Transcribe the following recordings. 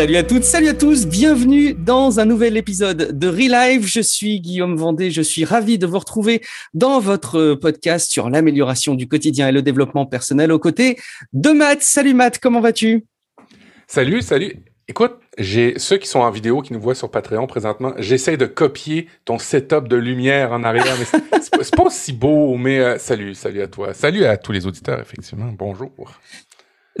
Salut à toutes, salut à tous, bienvenue dans un nouvel épisode de Relive. Je suis Guillaume Vendée, je suis ravi de vous retrouver dans votre podcast sur l'amélioration du quotidien et le développement personnel aux côtés de Matt. Salut Matt, comment vas-tu? Salut, salut. Écoute, j'ai ceux qui sont en vidéo, qui nous voient sur Patreon présentement, j'essaie de copier ton setup de lumière en arrière, mais c'est pas, si beau, mais euh, salut, salut à toi. Salut à tous les auditeurs, effectivement. Bonjour.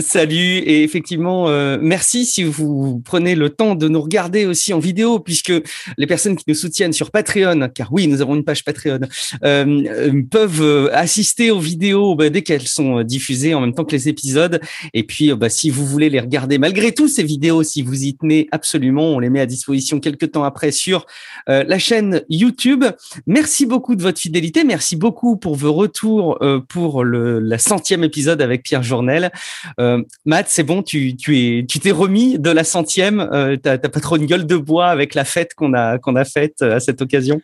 Salut et effectivement euh, merci si vous prenez le temps de nous regarder aussi en vidéo puisque les personnes qui nous soutiennent sur Patreon car oui nous avons une page Patreon euh, euh peuvent euh, assister aux vidéos bah, dès qu'elles sont diffusées en même temps que les épisodes. Et puis bah, si vous voulez les regarder malgré tout ces vidéos si vous y tenez absolument on les met à disposition quelques temps après sur la chaîne YouTube. Merci beaucoup de votre fidélité merci beaucoup pour vos retours pour le la centième épisode avec Pierre Journel. Euh, Matt, c'est bon, tu tu es tu t'es remis de la centième. Euh, t'as pas trop une gueule de bois avec la fête qu'on a qu'on a faite euh, à cette occasion?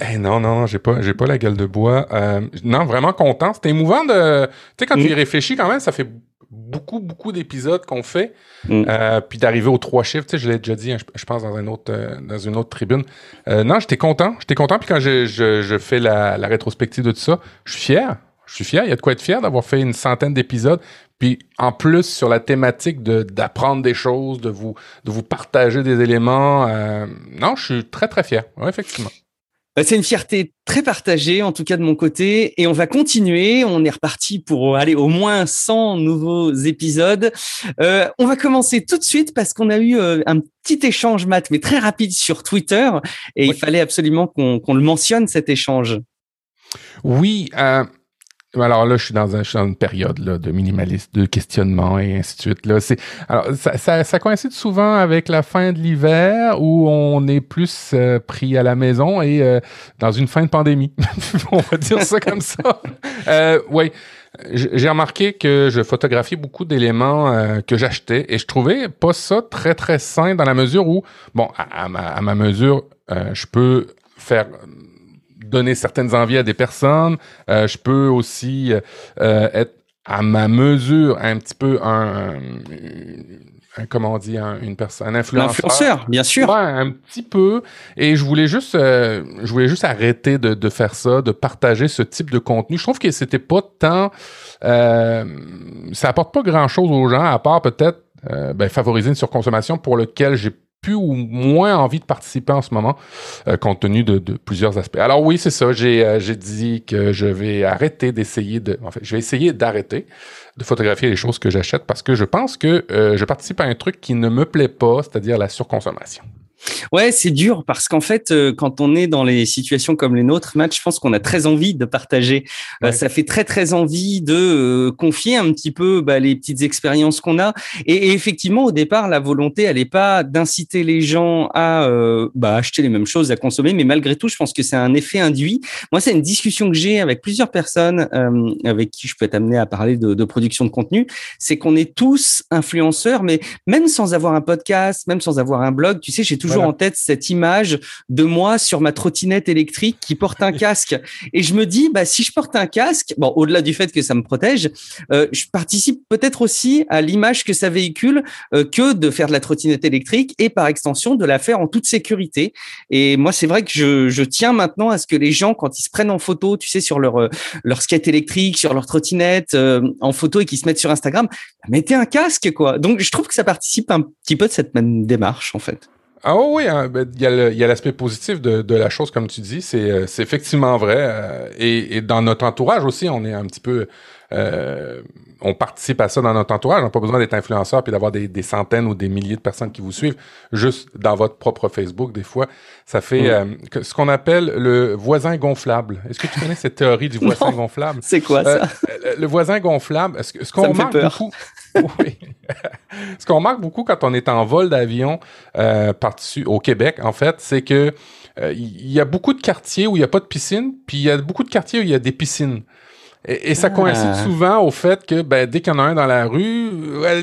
Eh non non, j'ai pas j'ai pas la gueule de bois. Euh, non, vraiment content. C'était émouvant de. Tu sais quand tu y mm. réfléchis quand même, ça fait beaucoup beaucoup d'épisodes qu'on fait, mm. euh, puis d'arriver aux trois chiffres. Tu sais, je l'ai déjà dit, hein, je, pense dans un autre dans une autre tribune. non, j'étais content, j'étais content. Puis quand je, je, je fais la, la rétrospective de tout ça, je suis fier. Je suis fier. Il y a de quoi être fier d'avoir fait une centaine d'épisodes. Puis en plus sur la thématique de d'apprendre des choses, de vous de vous partager des éléments. Euh, non, je suis très très fier. Ouais, effectivement. Bah, c'est une fierté très partagée, en tout cas de mon côté, et on va continuer. On est reparti pour aller au moins 100 nouveaux épisodes. Euh, on va commencer tout de suite parce qu'on a eu euh, un petit échange, Matt, mais très rapide sur Twitter, et il fallait absolument qu'on le mentionne cet échange. Oui. Euh alors là, je suis dans, un, une période là, de minimaliste, de questionnement et ainsi de suite. Là. C'est, alors, ça, ça, ça, coïncide souvent avec la fin de l'hiver où on est plus euh, pris à la maison et euh, dans une fin de pandémie. on va dire ça comme ça. Euh, oui. J'ai remarqué que je photographiais beaucoup d'éléments euh, que j'achetais et je trouvais pas ça très très sain dans la mesure où, bon, à, ma, à ma, mesure, je peux faire donner certaines envies à des personnes. Euh, je peux aussi euh, être à ma mesure un petit peu un, un comment on dit une personne un influenceur. influenceur bien sûr ouais, un petit peu et je voulais juste euh, je voulais juste arrêter de, de, faire ça de partager ce type de contenu je trouve que c'était pas tant euh, ça apporte pas grand chose aux gens à part peut-être ben, favoriser une surconsommation pour lequel j'ai plus ou moins envie de participer en ce moment, euh, compte tenu de, plusieurs aspects. Alors oui, c'est ça. Euh, j'ai dit que je vais arrêter d'essayer de. En fait, je vais essayer d'arrêter de photographier les choses que j'achète parce que je pense que euh, je participe à un truc qui ne me plaît pas, c'est-à-dire la surconsommation. Ouais, c'est dur parce qu'en fait, euh, quand on est dans les situations comme les nôtres, Matt, je pense qu'on a très envie de partager. Euh, ça fait très très envie de euh, confier un petit peu bah, les petites expériences qu'on a. Et, effectivement, au départ, la volonté, elle n'est pas d'inciter les gens à bah, acheter les mêmes choses, à consommer, mais malgré tout, je pense que c'est un effet induit. Moi, c'est une discussion que j'ai avec plusieurs personnes avec qui je peux être amené à parler de, de production de contenu. C'est qu'on est tous influenceurs, mais même sans avoir un podcast, même sans avoir un blog, tu sais, j'ai toujours en tête cette image de moi sur ma trottinette électrique qui porte un casque. Et je me dis, bah, si je porte un casque, bon, au-delà du fait que ça me protège, euh, je participe peut-être aussi à l'image que ça véhicule euh, que de faire de la trottinette électrique et par extension de la faire en toute sécurité. Et moi, c'est vrai que je, je tiens maintenant à ce que les gens, quand ils se prennent en photo, tu sais, sur leur, euh, leur skate électrique, sur leur trottinette, en photo et qu'ils se mettent sur Instagram, bah, mettez un casque, quoi. Donc, je trouve que ça participe un petit peu de cette même démarche, en fait. Ah oui, hein, ben, il y a l'aspect positif de, la chose, comme tu dis, c'est euh, effectivement vrai. Euh, et, dans notre entourage aussi, on est un petit peu... Euh, on participe à ça dans notre entourage. On n'a pas besoin d'être influenceur puis d'avoir des, des, centaines ou des milliers de personnes qui vous suivent. Juste dans votre propre Facebook, des fois, ça fait mm. euh, ce qu'on appelle le voisin gonflable. Est-ce que tu connais cette théorie du voisin gonflable? C'est quoi ça? le voisin gonflable, ce, ce qu'on remarque beaucoup... oui. Ce qu'on remarque beaucoup quand on est en vol d'avion euh, par-dessus au Québec, en fait, c'est que euh, il y a beaucoup de quartiers où il n'y a pas de piscine, puis il y a beaucoup de quartiers où il y a des piscines. Et, ça coïncide ah. souvent au fait que ben, dès qu'il y en a un dans la rue,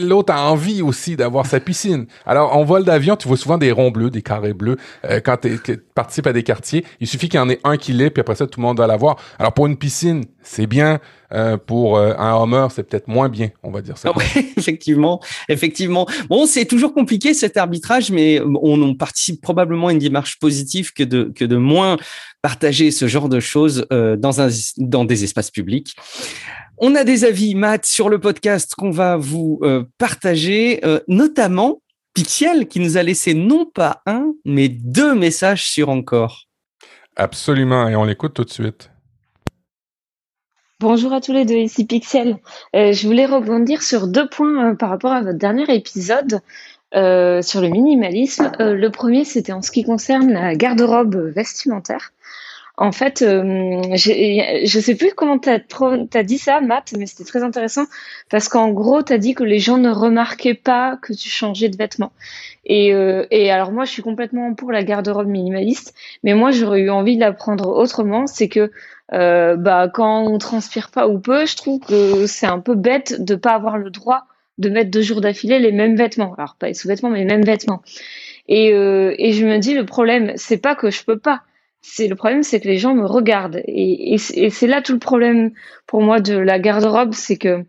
l'autre a envie aussi d'avoir sa piscine. Alors, en vol d'avion, tu vois souvent des ronds bleus, des carrés bleus. Euh, quand tu participes à des quartiers, il suffit qu'il y en ait un qui l'ait, puis après ça, tout le monde va l'avoir. Alors, pour une piscine, c'est bien euh, pour euh, un Homer, c'est peut-être moins bien, on va dire ça. Ah effectivement, effectivement. Bon, c'est toujours compliqué cet arbitrage, mais on, on, participe probablement à une démarche positive que de que de moins partager ce genre de choses euh, dans un dans des espaces publics. On a des avis, Matt, sur le podcast qu'on va vous partager, notamment Pixiel qui nous a laissé non pas un, mais deux messages sur encore. Absolument, et on l'écoute tout de suite. Bonjour à tous les deux, ici Pixel. Euh, je voulais rebondir sur deux points euh, par rapport à votre dernier épisode euh, sur le minimalisme. le premier, c'était en ce qui concerne la garde-robe vestimentaire. En fait, je sais plus comment tu as, dit ça, Matt, mais c'était très intéressant parce qu'en gros, tu as dit que les gens ne remarquaient pas que tu changeais de vêtements. Et, et alors moi, je suis complètement pour la garde-robe minimaliste, mais moi, j'aurais eu envie de la prendre autrement. C'est que euh, bah quand on transpire pas ou peu, je trouve que c'est un peu bête de pas avoir le droit de mettre deux jours d'affilée les mêmes vêtements. Alors pas les sous-vêtements, mais les mêmes vêtements. Et, euh, et je me dis le problème, c'est pas que je peux pas. C'est le problème, c'est que les gens me regardent. Et, c'est là tout le problème pour moi de la garde-robe, c'est que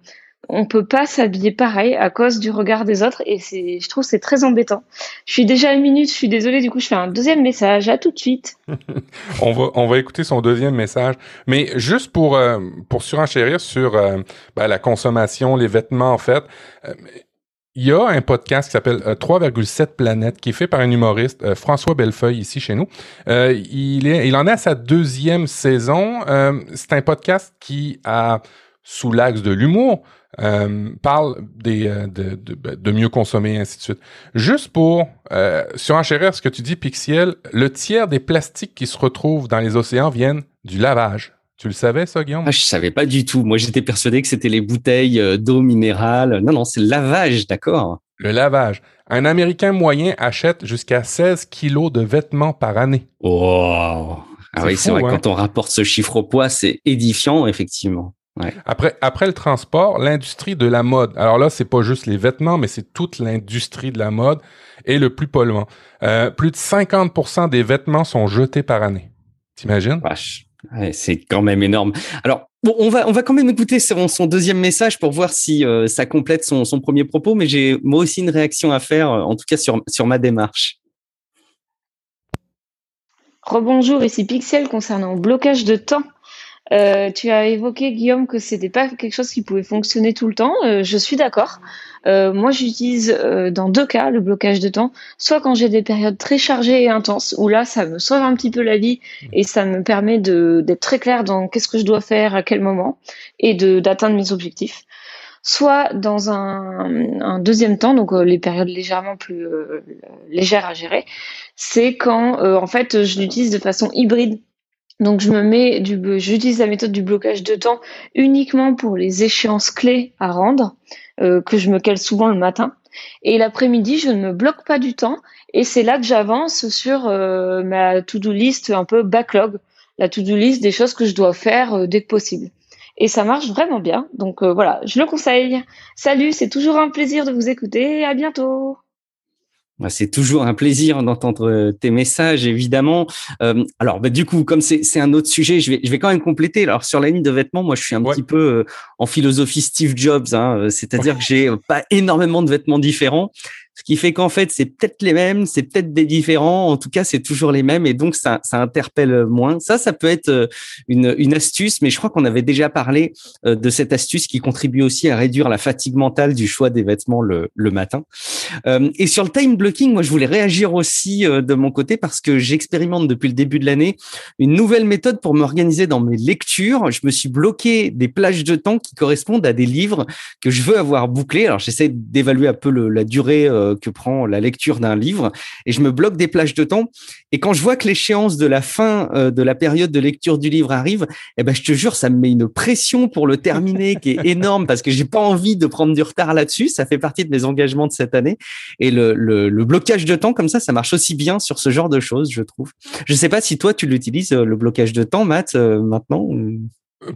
on peut pas s'habiller pareil à cause du regard des autres et c'est je trouve c'est très embêtant. Je suis déjà à une minute, je suis désolée du coup je fais un deuxième message, à tout de suite. on va on va écouter son deuxième message, mais juste pour euh, pour surenchérir sur euh, ben, la consommation, les vêtements en fait. Euh, il y a un podcast qui s'appelle 3,7 planètes qui est fait par un humoriste, François Bellefeuille, ici chez nous. il, est, il en est à sa deuxième saison. c'est un podcast qui a, sous l'axe de l'humour, euh, parle des, euh, de, de, ben, de, mieux consommer, ainsi de suite. Juste pour euh, surenchérir ce que tu dis, Pixiel, le tiers des plastiques qui se retrouvent dans les océans viennent du lavage. Tu le savais, ça, Guillaume? Ah, je savais pas du tout. Moi, j'étais persuadé que c'était les bouteilles euh, d'eau minérale. Non, non, c'est le lavage, d'accord? Le lavage. Un Américain moyen achète jusqu'à 16 kilos de vêtements par année. Oh! Ah oui, c'est vrai, hein? quand on rapporte ce chiffre au poids, c'est édifiant, effectivement. Après, après le transport, l'industrie de la mode. Alors là, c'est pas juste les vêtements, mais c'est toute l'industrie de la mode est le plus polluant. Euh, plus de 50% des vêtements sont jetés par année. T'imagines? C'est quand même énorme. Alors, on va, quand même écouter son, deuxième message pour voir si euh, ça complète son, premier propos, mais j'ai moi aussi une réaction à faire, euh, en tout cas sur, ma démarche. Rebonjour, ici Pixel concernant le blocage de temps. Euh, tu as évoqué, Guillaume, que c'était pas quelque chose qui pouvait fonctionner tout le temps. Je suis d'accord. Euh, moi, j'utilise dans deux cas le blocage de temps. Soit quand j'ai des périodes très chargées et intenses, où là, ça me sauve un petit peu la vie et ça me permet d'être très clair dans qu'est-ce que je dois faire à quel moment et d'atteindre mes objectifs soit dans un, deuxième temps, donc les périodes légèrement plus légères à gérer, c'est quand en fait je l'utilise de façon hybride. Donc je me mets du, j'utilise la méthode du blocage de temps uniquement pour les échéances clés à rendre, euh, que je me cale souvent le matin. Et l'après-midi, je ne me bloque pas du temps. Et c'est là que j'avance sur euh, ma to-do list un peu backlog, la to-do list des choses que je dois faire euh, dès que possible. Et ça marche vraiment bien. Donc voilà, je le conseille. Salut, c'est toujours un plaisir de vous écouter. À bientôt. Bah, c'est toujours un plaisir d'entendre euh, tes messages, évidemment. Euh, alors, bah, du coup, comme c'est un autre sujet, je vais, je vais quand même compléter. Alors, sur la ligne de vêtements, moi, je suis un petit peu euh, en philosophie Steve Jobs, hein, c'est-à-dire que j'ai pas énormément de vêtements différents. Ce qui fait qu'en fait, c'est peut-être les mêmes, c'est peut-être des différents. En tout cas, c'est toujours les mêmes et donc ça, interpelle moins. Ça, ça peut être euh, une, astuce, mais je crois qu'on avait déjà parlé euh, de cette astuce qui contribue aussi à réduire la fatigue mentale du choix des vêtements le, matin. Euh, et sur le time blocking, moi, je voulais réagir aussi de mon côté parce que j'expérimente depuis le début de l'année une nouvelle méthode pour m'organiser dans mes lectures. Je me suis bloqué des plages de temps qui correspondent à des livres que je veux avoir bouclés. Alors, j'essaie d'évaluer un peu la durée que prend la lecture d'un livre et je me bloque des plages de temps. Et quand je vois que l'échéance de la fin euh, de la période de lecture du livre arrive, eh ben je te jure, ça me met une pression pour le terminer qui est énorme parce que j'ai pas envie de prendre du retard là-dessus. Ça fait partie de mes engagements de cette année. Et le, le, blocage de temps comme ça, ça marche aussi bien sur ce genre de choses, je trouve. Je sais pas si toi tu l'utilises euh, le blocage de temps, Matt, maintenant.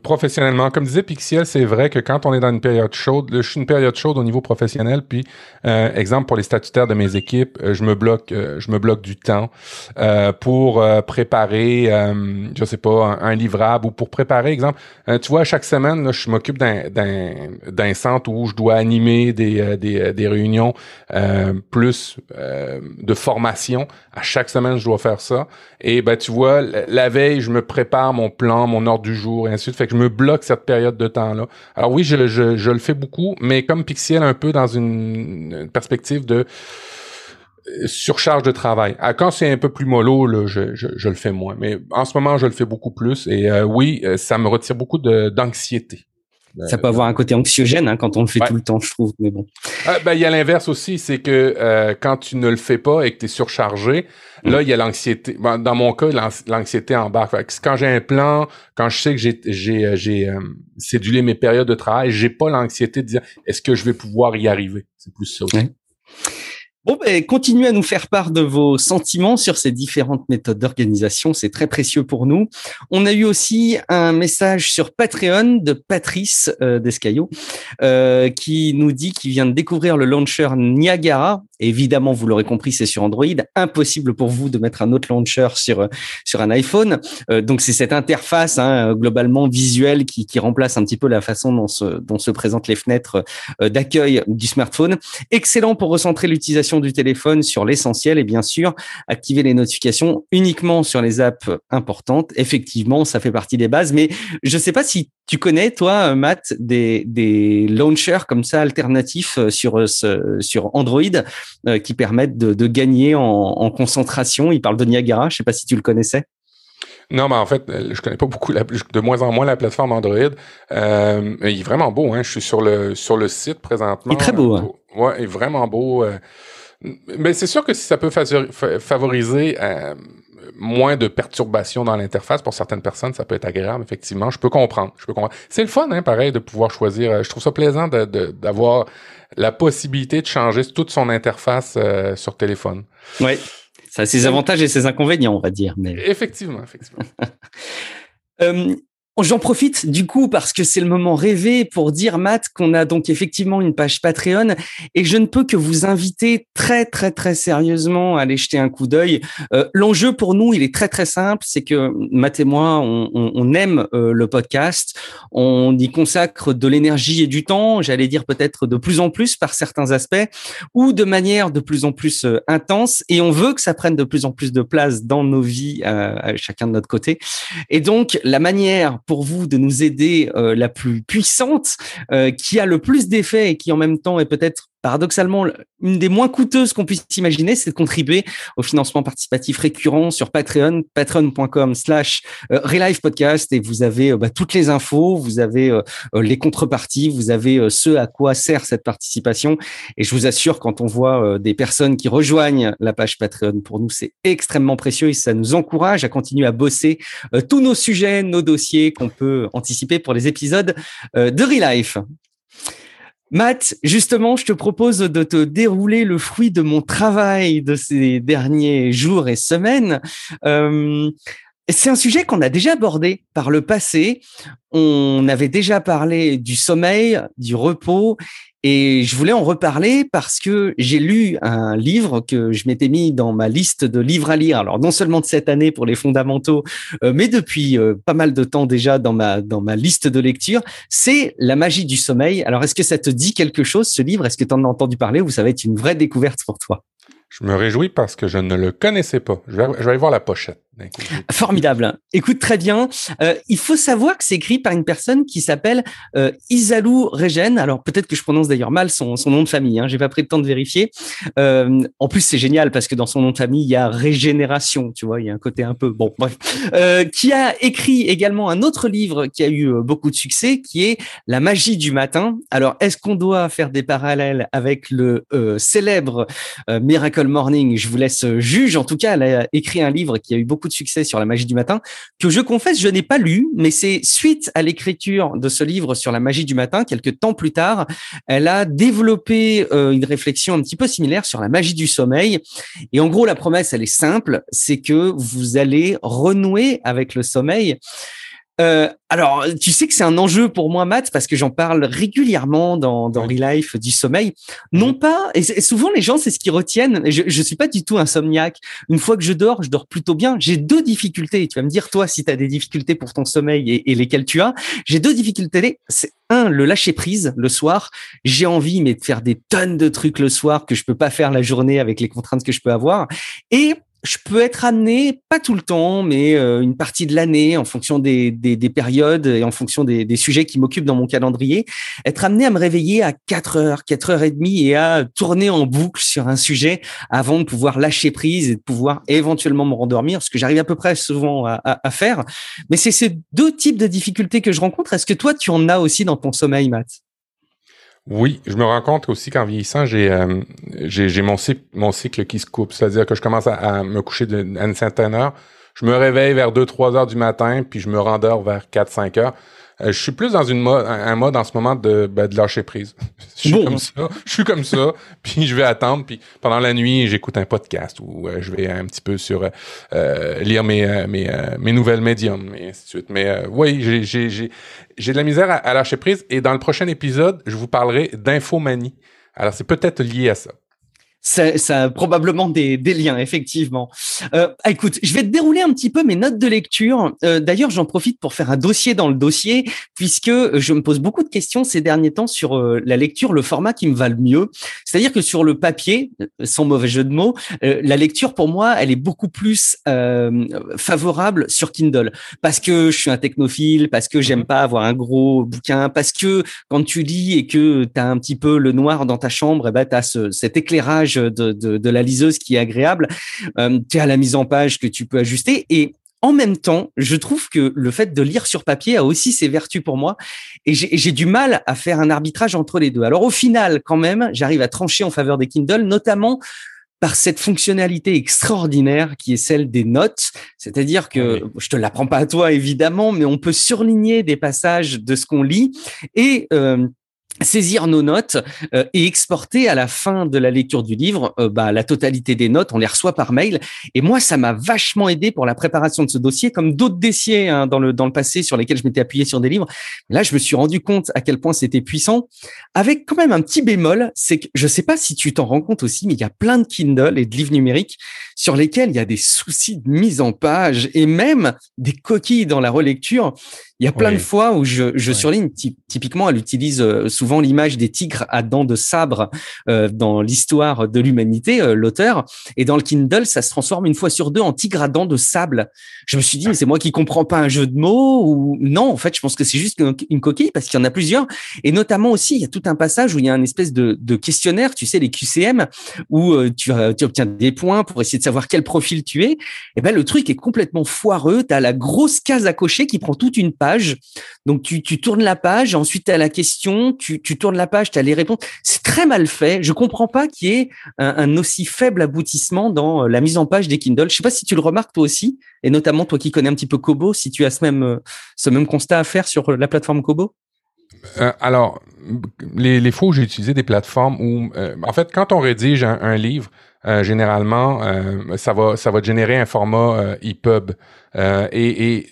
Professionnellement. Comme disait Pixiel, c'est vrai que quand on est dans une période chaude, je suis une période chaude au niveau professionnel, puis euh, exemple pour les statutaires de mes équipes, euh, je me bloque, euh, je me bloque du temps pour préparer, je sais pas, un, livrable ou pour préparer, exemple, tu vois, chaque semaine, là, je m'occupe d'un, centre où je dois animer des, des, des réunions plus de formation. À chaque semaine, je dois faire ça. Et ben, tu vois, la veille, je me prépare mon plan, mon ordre du jour, et ainsi de. Fait que je me bloque cette période de temps-là. Alors oui, je, je, je, le fais beaucoup, mais comme Pixiel, un peu dans une, perspective de euh, surcharge de travail. À quand c'est un peu plus mollo, là, je, je, je, le fais moins. Mais en ce moment, je le fais beaucoup plus. Et euh, oui, euh, ça me retire beaucoup d'anxiété. Ça peut avoir un côté anxiogène hein, quand on le fait tout le temps, je trouve. Mais bon. Ah, ben, il y a l'inverse aussi, c'est que euh, quand tu ne le fais pas et que tu es surchargé, mm. là, il y a l'anxiété. Ben, dans mon cas, l'anxiété embarque. quand j'ai un plan, quand je sais que j'ai j'ai j'ai euh, cédulé mes périodes de travail, j'ai pas l'anxiété de dire est-ce que je vais pouvoir y arriver? C'est plus ça aussi. Bon, ben, continuez à nous faire part de vos sentiments sur ces différentes méthodes d'organisation. C'est très précieux pour nous. On a eu aussi un message sur Patreon de Patrice euh, Descaillot euh, qui nous dit qu'il vient de découvrir le launcher Niagara. Évidemment, vous l'aurez compris, c'est sur Android. Impossible pour vous de mettre un autre launcher sur sur un iPhone. Euh, donc, c'est cette interface hein, globalement visuelle qui, qui remplace un petit peu la façon dont se, dont se présentent les fenêtres euh, d'accueil du smartphone. Excellent pour recentrer l'utilisation du téléphone sur l'essentiel et bien sûr activer les notifications uniquement sur les apps importantes. Effectivement, ça fait partie des bases, mais je ne sais pas si tu connais, toi, Matt, des, des launchers comme ça alternatifs euh, sur, euh, sur Android euh, qui permettent de, gagner en, concentration. Il parle de Niagara, je ne sais pas si tu le connaissais. Non, mais en fait, je connais pas beaucoup, de moins en moins la plateforme Android. il est vraiment beau, hein. Je suis sur le sur le site présentement. Il est très beau. Hein. Ouais, il est vraiment beau. Mais c'est sûr que si ça peut favoriser euh, moins de perturbations dans l'interface pour certaines personnes, ça peut être agréable, effectivement. Je peux comprendre. Je peux comprendre. C'est le fun, hein, pareil, de pouvoir choisir. Euh, je trouve ça plaisant d'avoir la possibilité de changer toute son interface euh, sur téléphone. Oui. Ça a ses avantages et ses inconvénients, on va dire. Mais... Effectivement, effectivement. J'en profite du coup parce que c'est le moment rêvé pour dire Matt qu'on a donc effectivement une page Patreon et je ne peux que vous inviter très très très sérieusement à aller jeter un coup d'œil. Euh, L'enjeu pour nous, il est très très simple, c'est que Matt et moi, on, aime euh, le podcast, on y consacre de l'énergie et du temps, j'allais dire peut-être de plus en plus par certains aspects ou de manière de plus en plus euh, intense et on veut que ça prenne de plus en plus de place dans nos vies chacun de notre côté. Et donc la manière pour vous de nous aider euh, la plus puissante, euh, qui a le plus d'effets et qui en même temps est peut-être paradoxalement, une des moins coûteuses qu'on puisse imaginer, c'est de contribuer au financement participatif récurrent sur Patreon, patreon.com slash euh, Relive Podcast et vous avez bah, toutes les infos, vous avez les contreparties, vous avez ce à quoi sert cette participation. Et je vous assure, quand on voit des personnes qui rejoignent la page Patreon, pour nous, c'est extrêmement précieux et ça nous encourage à continuer à bosser tous nos sujets, nos dossiers qu'on peut anticiper pour les épisodes euh, de Relife. Matt, justement, je te propose de te dérouler le fruit de mon travail de ces derniers jours et semaines. Euh, c'est un sujet qu'on a déjà abordé par le passé. On avait déjà parlé du sommeil, du repos et je voulais en reparler parce que j'ai lu un livre que je m'étais mis dans ma liste de livres à lire. Alors non seulement de cette année pour les fondamentaux, euh, mais depuis euh, pas mal de temps déjà dans ma dans ma liste de lecture. C'est La magie du sommeil. Alors est-ce que ça te dit quelque chose ce livre? Est-ce que tu en as entendu parler ou ça va être une vraie découverte pour toi? Je me réjouis parce que je ne le connaissais pas. Je vais, je vais aller voir la pochette. Formidable. Écoute très bien. Euh, il faut savoir que c'est écrit par une personne qui s'appelle euh, Isalou Regen. Alors peut-être que je prononce d'ailleurs mal son, nom de famille. Hein. J'ai pas pris le temps de vérifier. Euh, en plus c'est génial parce que dans son nom de famille il y a régénération. Tu vois, il y a un côté un peu bon. Bref, euh, qui a écrit également un autre livre qui a eu beaucoup de succès, qui est La magie du matin. Alors est-ce qu'on doit faire des parallèles avec le célèbre Miracle Morning? Je vous laisse juge. En tout cas, elle a écrit un livre qui a eu beaucoup de succès sur la magie du matin, que je confesse, je n'ai pas lu, mais c'est suite à l'écriture de ce livre sur la magie du matin, quelques temps plus tard, elle a développé euh, une réflexion un petit peu similaire sur la magie du sommeil. Et en gros, la promesse, elle est simple, c'est que vous allez renouer avec le sommeil Euh, alors, tu sais que c'est un enjeu pour moi, Matt, parce que j'en parle régulièrement dans, dans Relife du sommeil. Non mhm. pas, et, souvent les gens, c'est ce qu'ils retiennent. Je, je suis pas du tout insomniaque. Une fois que je dors, je dors plutôt bien. J'ai deux difficultés. Tu vas me dire, toi, si tu as des difficultés pour ton sommeil et, et lesquelles tu as. J'ai deux difficultés. C'est un, le lâcher prise le soir. J'ai envie, mais de faire des tonnes de trucs le soir que je peux pas faire la journée avec les contraintes que je peux avoir. Et je peux être amené, pas tout le temps, mais euh, une partie de l'année, en fonction des, des, des, périodes et en fonction des, sujets qui m'occupent dans mon calendrier, être amené à me réveiller à 4 heures, 4 heures et demie et à tourner en boucle sur un sujet avant de pouvoir lâcher prise et de pouvoir éventuellement me rendormir, ce que j'arrive à peu près souvent à, à, à faire. Mais c'est ces deux types de difficultés que je rencontre. Est-ce que toi, tu en as aussi dans ton sommeil, Matt? Oui, je me rends compte aussi qu'en vieillissant, j'ai euh, j'ai mon, cycle, mon cycle qui se coupe. C'est-à-dire que je commence à, me coucher à une certaine heure. Je me réveille vers 2-3 heures du matin, puis je me rendors vers 4-5 heures. Euh, je suis plus dans une mode, un, mode en ce moment de, ben, de lâcher prise. je suis comme ça. Je suis comme ça. puis je vais attendre. Puis pendant la nuit, j'écoute un podcast ou euh, je vais un petit peu sur euh, lire mes mes, mes nouvelles médiums et ainsi de suite. Mais oui, j'ai j'ai j'ai j'ai de la misère à, à lâcher prise. Et dans le prochain épisode, je vous parlerai d'infomanie. Alors c'est peut-être lié à ça ça, ça a probablement des, des liens, effectivement. Euh, écoute, je vais te dérouler un petit peu mes notes de lecture. Euh, D'ailleurs, j'en profite pour faire un dossier dans le dossier, puisque je me pose beaucoup de questions ces derniers temps sur euh, la lecture, le format qui me va le mieux. C'est-à-dire que sur le papier, sans mauvais jeu de mots, euh, la lecture, pour moi, elle est beaucoup plus euh, favorable sur Kindle, parce que je suis un technophile, parce que j'aime pas avoir un gros bouquin, parce que quand tu lis et que tu as un petit peu le noir dans ta chambre, eh ben, tu as ce, cet éclairage de, la liseuse qui est agréable. Euh, tu as la mise en page que tu peux ajuster et en même temps, je trouve que le fait de lire sur papier a aussi ses vertus pour moi et j'ai du mal à faire un arbitrage entre les deux. Alors au final, quand même, j'arrive à trancher en faveur des Kindle, notamment par cette fonctionnalité extraordinaire qui est celle des notes. C'est-à-dire que, ah je te l'apprends pas à toi évidemment, mais on peut surligner des passages de ce qu'on lit et euh, saisir nos notes euh, et exporter à la fin de la lecture du livre euh, bah, la totalité des notes. On les reçoit par mail. Et moi, ça m'a vachement aidé pour la préparation de ce dossier, comme d'autres dossiers hein, dans le dans le passé sur lesquels je m'étais appuyé sur des livres. Là, je me suis rendu compte à quel point c'était puissant. Avec quand même un petit bémol, c'est que je sais pas si tu t'en rends compte aussi, mais il y a plein de Kindle et de livres numériques sur lesquels il y a des soucis de mise en page et même des coquilles dans la relecture. Il y a plein de fois où je, je surligne, typiquement, elle utilise euh, souvent l'image des tigres à dents de sabre euh, dans l'histoire de l'humanité, euh, l'auteur. Et dans le Kindle, ça se transforme une fois sur deux en tigre à dents de sable. Je me suis dit, mais c'est moi qui comprends pas un jeu de mots ou non, en fait, je pense que c'est juste une, coquille parce qu'il y en a plusieurs. Et notamment aussi, il y a tout un passage où il y a un espèce de, questionnaire, tu sais, les QCM, où tu, tu obtiens des points pour essayer de savoir quel profil tu es. Et ben, le truc est complètement foireux. Tu as la grosse case à cocher qui prend toute une page donc tu, tournes la page, ensuite tu as la question, tu, tournes la page, tu as les réponses. C'est très mal fait. Je comprends pas qu'il y ait un, aussi faible aboutissement dans euh, la mise en page des Kindle. Je sais pas si tu le remarques toi aussi, et notamment toi qui connais un petit peu Kobo, si tu as ce même, euh, ce même constat à faire sur la plateforme Kobo. Euh, alors, les, les fois où j'ai utilisé des plateformes où, en fait, quand on rédige un, livre, généralement, ça va ça va générer un format EPUB. et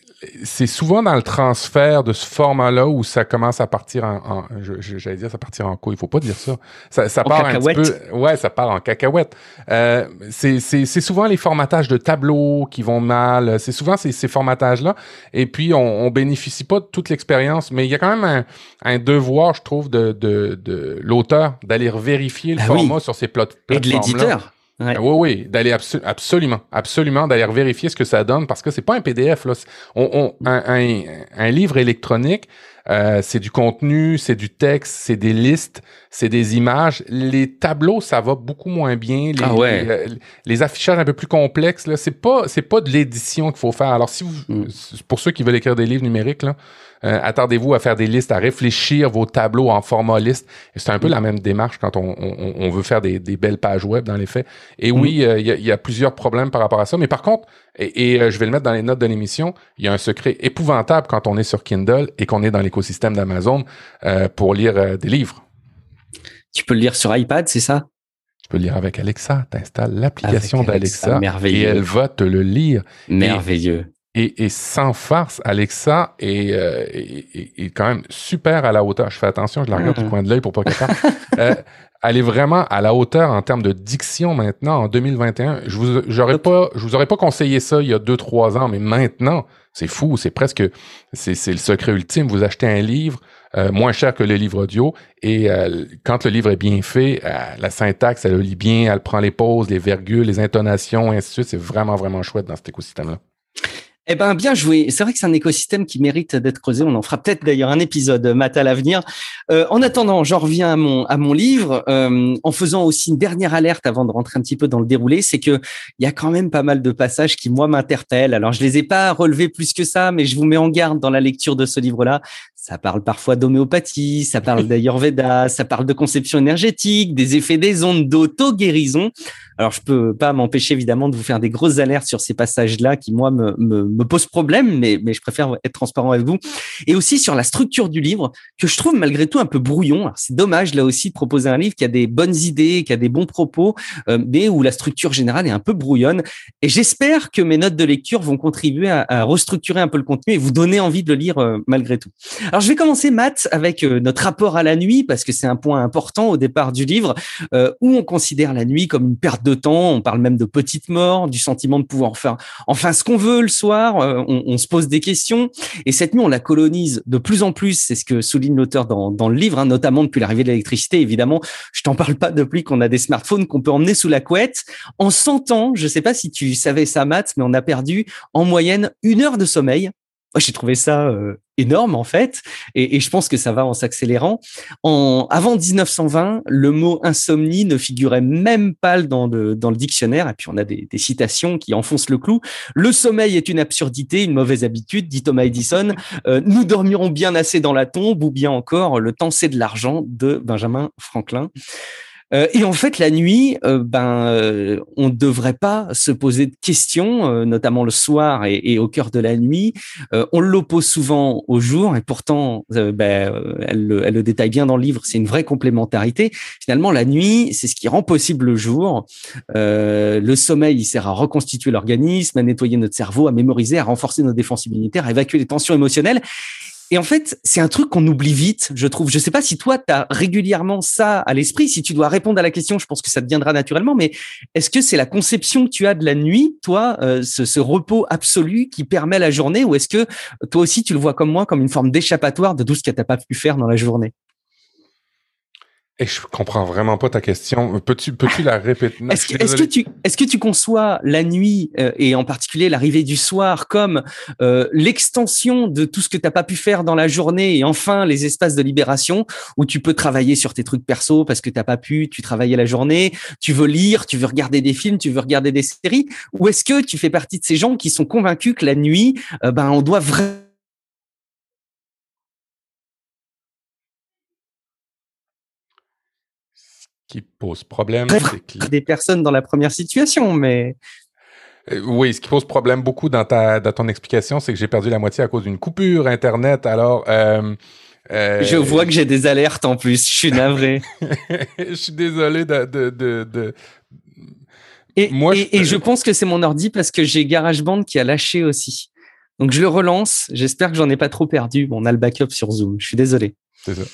c'est souvent dans le transfert de ce format-là où ça commence à partir en, j'allais dire ça partir en couille, il faut pas dire ça. Ça, ça part un petit peu, ouais, ça part en cacahuète. Euh, c'est, souvent les formatages de tableaux qui vont mal. C'est souvent ces, ces formatages-là. Et puis on, on bénéficie pas de toute l'expérience, mais il y a quand même un, un devoir, je trouve, de, de, de l'auteur d'aller vérifier le ben format sur ces plateformes. Et de l'éditeur. Oui, oui, d'aller absolument, absolument, d'aller vérifier ce que ça donne parce que c'est pas un PDF là. On, un, un, livre électronique, euh, c'est du contenu, c'est du texte, c'est des listes, c'est des images. Les tableaux, ça va beaucoup moins bien. Les, ah ouais. Euh, les, affichages un peu plus complexes là, c'est pas, c'est pas de l'édition qu'il faut faire. Alors si vous, mm. pour ceux qui veulent écrire des livres numériques là, euh, attardez-vous à faire des listes, à réfléchir vos tableaux en format liste. C'est un peu la même démarche quand on, veut faire des, belles pages web dans les faits. Et oui, mm. euh, il y, a, plusieurs problèmes par rapport à ça. Mais par contre, et, euh, je vais le mettre dans les notes de l'émission, il y a un secret épouvantable quand on est sur Kindle et qu'on est dans l'écosystème d'Amazon pour lire des livres. Tu peux le lire sur iPad, c'est ça? Tu peux le lire avec Alexa. Tu installes l'application d'Alexa et elle va te le lire. Merveilleux. Et, et, sans farce, Alexa est, euh, est, est, quand même super à la hauteur. Je fais attention, je la regarde du coin de l'œil pour pas qu'elle euh, Elle est vraiment à la hauteur en termes de diction maintenant en 2021. Je vous, j'aurais pas, je vous aurais pas conseillé ça il y a deux trois ans, mais maintenant, c'est fou. C'est presque, c'est, le secret ultime. Vous achetez un livre, euh, moins cher que le livre audio. Et euh, quand le livre est bien fait, la syntaxe, elle le lit bien, elle prend les pauses, les virgules, les intonations, et ainsi de suite. C'est vraiment, vraiment chouette dans cet écosystème-là. Eh ben, bien joué. C'est vrai que c'est un écosystème qui mérite d'être creusé. On en fera peut-être d'ailleurs un épisode, Matt, à l'avenir. Euh, en attendant, j'en reviens à mon à mon livre, euh, en faisant aussi une dernière alerte avant de rentrer un petit peu dans le déroulé, c'est que il y a quand même pas mal de passages qui moi m'interpellent. Alors, je les ai pas relevés plus que ça, mais je vous mets en garde dans la lecture de ce livre-là. Ça parle parfois d'homéopathie, ça parle d'ayurveda, ça parle de conception énergétique, des effets des ondes d'auto-guérison. Alors, je peux pas m'empêcher évidemment de vous faire des grosses alertes sur ces passages-là qui, moi, me, me, me, posent problème, mais, mais je préfère être transparent avec vous. Et aussi sur la structure du livre, que je trouve malgré tout un peu brouillon. C'est dommage, là aussi, de proposer un livre qui a des bonnes idées, qui a des bons propos, euh, mais où la structure générale est un peu brouillonne. Et j'espère que mes notes de lecture vont contribuer à, à, restructurer un peu le contenu et vous donner envie de le lire euh, malgré tout. Alors, je vais commencer, Matt, avec euh, notre rapport à la nuit, parce que c'est un point important au départ du livre, où on considère la nuit comme une perte de temps. On parle même de petite mort, du sentiment de pouvoir faire enfin ce qu'on veut le soir. Euh, on, se pose des questions. Et cette nuit, on la colonise de plus en plus. C'est ce que souligne l'auteur dans, dans le livre, hein, notamment depuis l'arrivée de l'électricité. Évidemment, je t'en parle pas depuis qu'on a des smartphones qu'on peut emmener sous la couette. En 100 ans, je sais pas si tu savais ça, Matt, mais on a perdu en moyenne une heure de sommeil moi, j'ai trouvé ça euh, énorme en fait, et, et, je pense que ça va en s'accélérant. En avant 1920, le mot insomnie ne figurait même pas dans le dans le dictionnaire. Et puis on a des, des, citations qui enfoncent le clou. Le sommeil est une absurdité, une mauvaise habitude, dit Thomas Edison. Euh, nous dormirons bien assez dans la tombe, ou bien encore le temps c'est de l'argent de Benjamin Franklin. Euh, et en fait, la nuit, euh, ben, euh, on ne devrait pas se poser de questions, notamment le soir et, au cœur de la nuit. on l'oppose souvent au jour, et pourtant, ben, elle, le détaille bien dans le livre. C'est une vraie complémentarité. Finalement, la nuit, c'est ce qui rend possible le jour. le sommeil, il sert à reconstituer l'organisme, à nettoyer notre cerveau, à mémoriser, à renforcer nos défenses immunitaires, à évacuer les tensions émotionnelles. Et en fait, c'est un truc qu'on oublie vite, je trouve. Je sais pas si toi, tu as régulièrement ça à l'esprit. Si tu dois répondre à la question, je pense que ça te viendra naturellement. Mais est-ce que c'est la conception que tu as de la nuit, toi, euh, ce, ce, repos absolu qui permet la journée Ou est-ce que toi aussi, tu le vois comme moi, comme une forme d'échappatoire de tout ce que tu pas pu faire dans la journée? Et je comprends vraiment pas ta question. Peux-tu peux-tu la répéter? Est-ce que, est que, tu est-ce que tu conçois la nuit euh, et en particulier l'arrivée du soir comme euh, l'extension de tout ce que tu n'as pas pu faire dans la journée et enfin les espaces de libération où tu peux travailler sur tes trucs perso parce que tu n'as pas pu, tu travaillais la journée, tu veux lire, tu veux regarder des films, tu veux regarder des séries? Ou est-ce que tu fais partie de ces gens qui sont convaincus que la nuit euh, ben on doit vraiment qui pose problème. C'est des personnes dans la première situation, mais euh, oui, ce qui pose problème beaucoup dans ta dans ton explication, c'est que j'ai perdu la moitié à cause d'une coupure internet. Alors, euh, euh, je vois que j'ai des alertes en plus. Je suis navré. je suis désolé de, de, de, Et, Moi, et, je... et je pense que c'est mon ordi parce que j'ai GarageBand qui a lâché aussi. Donc je le relance. J'espère que j'en ai pas trop perdu. Bon, on a le backup sur Zoom. Je suis désolé. C'est ça.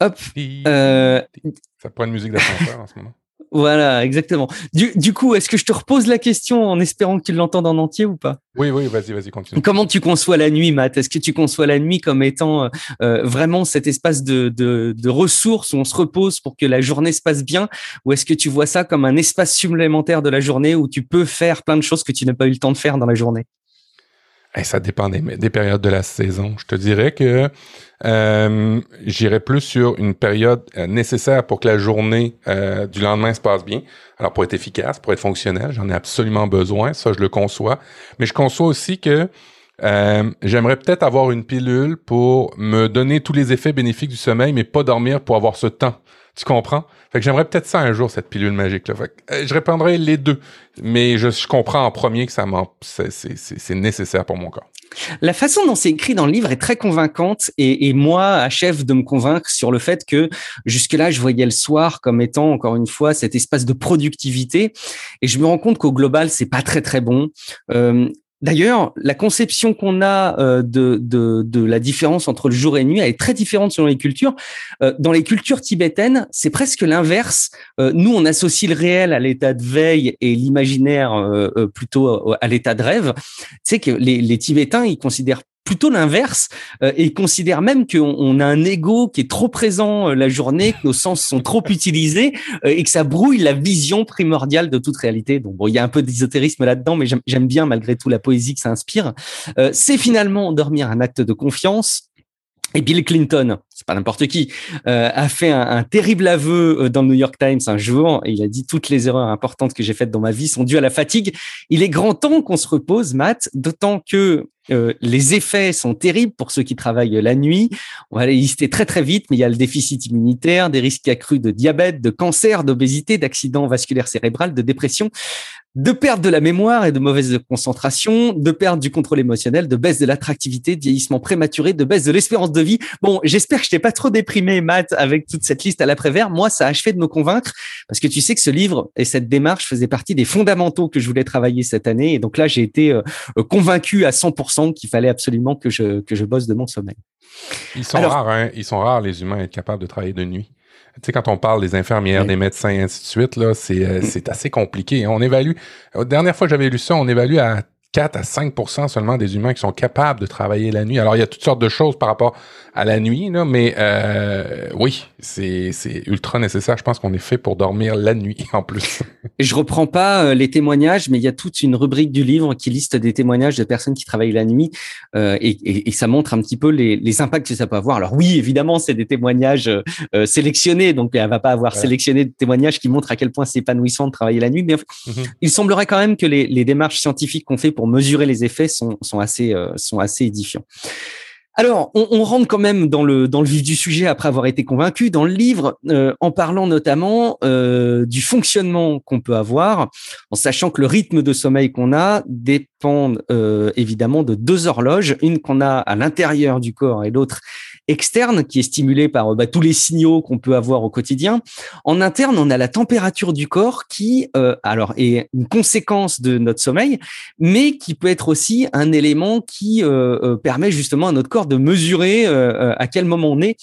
Hop. Euh... Ça prend une musique d'ascenseur en ce moment. Voilà, exactement. Du, du coup, est-ce que je te repose la question en espérant que tu l'entendes en entier ou pas? Oui, oui, vas-y, vas-y, continue. Comment tu conçois la nuit, Matt? Est-ce que tu conçois la nuit comme étant euh, euh, vraiment cet espace de, de, de, ressources où on se repose pour que la journée se passe bien? Ou est-ce que tu vois ça comme un espace supplémentaire de la journée où tu peux faire plein de choses que tu n'as pas eu le temps de faire dans la journée? Ça dépend des, des, périodes de la saison. Je te dirais que euh, j'irais plus sur une période euh, nécessaire pour que la journée euh, du lendemain se passe bien. Alors pour être efficace, pour être fonctionnel, j'en ai absolument besoin. Ça, je le conçois. Mais je conçois aussi que euh, j'aimerais peut-être avoir une pilule pour me donner tous les effets bénéfiques du sommeil, mais pas dormir pour avoir ce temps. Tu comprends? Fait que j'aimerais peut-être ça un jour, cette pilule magique-là. Euh, je répondrai les deux. Mais je, je, comprends en premier que ça c'est nécessaire pour mon corps. La façon dont c'est écrit dans le livre est très convaincante et, et, moi achève de me convaincre sur le fait que jusque-là, je voyais le soir comme étant encore une fois cet espace de productivité et je me rends compte qu'au global, c'est pas très très bon. Euh, D'ailleurs, la conception qu'on a euh, de, de, de, la différence entre le jour et la nuit, elle est très différente selon les cultures. Euh, dans les cultures tibétaines, c'est presque l'inverse. Euh, nous, on associe le réel à l'état de veille et l'imaginaire plutôt à l'état de rêve. Tu sais que les, les Tibétains, ils considèrent plutôt l'inverse euh, et considère même qu'on a un ego qui est trop présent euh, la journée, que nos sens sont trop utilisés euh, et que ça brouille la vision primordiale de toute réalité. Donc bon, il y a un peu d'ésotérisme là-dedans, mais j'aime bien malgré tout la poésie que ça inspire. c'est finalement dormir un acte de confiance et Bill Clinton, c'est pas n'importe qui, euh, a fait un, terrible aveu euh, dans le New York Times un jour. Et il a dit toutes les erreurs importantes que j'ai faites dans ma vie sont dues à la fatigue. Il est grand temps qu'on se repose, Matt, d'autant que euh, les effets sont terribles pour ceux qui travaillent la nuit. On va les lister très très vite, mais il y a le déficit immunitaire, des risques accrus de diabète, de cancer, d'obésité, d'accident vasculaire cérébral, de dépression de perte de la mémoire et de mauvaise concentration, de perte du contrôle émotionnel, de baisse de l'attractivité, de vieillissement prématuré, de baisse de l'espérance de vie. Bon, j'espère que je t'ai pas trop déprimé, Matt, avec toute cette liste à l'après-vert. Moi, ça a achevé de me convaincre parce que tu sais que ce livre et cette démarche faisaient partie des fondamentaux que je voulais travailler cette année. Et donc là, j'ai été euh, convaincu à 100% qu'il fallait absolument que je, que je bosse de mon sommeil. Ils sont rares, hein? Ils sont rares, les humains, à être capables de travailler de nuit. Tu sais, quand on parle des infirmières, des médecins, et ainsi de suite, là, c'est, euh, c'est assez compliqué. On évalue, la dernière fois que j'avais lu ça, on évalue à 4 à 5 seulement des humains qui sont capables de travailler la nuit. Alors, il y a toutes sortes de choses par rapport à la nuit, là, mais euh, oui, c'est, ultra nécessaire. Je pense qu'on est fait pour dormir la nuit en plus. Je reprends pas euh, les témoignages, mais il y a toute une rubrique du livre qui liste des témoignages de personnes qui travaillent la nuit euh, et, et, et, ça montre un petit peu les, les, impacts que ça peut avoir. Alors oui, évidemment, c'est des témoignages euh, sélectionnés, donc elle va pas avoir sélectionné des témoignages qui montrent à quel point c'est épanouissant de travailler la nuit, mais mm-hmm. il semblerait quand même que les, les démarches scientifiques qu'on fait pour mesurer les effets sont, assez, euh, sont assez édifiants. Alors, on, rentre quand même dans le, dans le vif du sujet après avoir été convaincu dans le livre, euh, en parlant notamment euh, du fonctionnement qu'on peut avoir, en sachant que le rythme de sommeil qu'on a dépend évidemment de deux horloges, une qu'on a à l'intérieur du corps et l'autre externe qui est stimulée par bah, tous les signaux qu'on peut avoir au quotidien. En interne, on a la température du corps qui, euh, alors, est une conséquence de notre sommeil, mais qui peut être aussi un élément qui euh, euh permet justement à notre corps de mesurer euh, euh, à quel moment on est.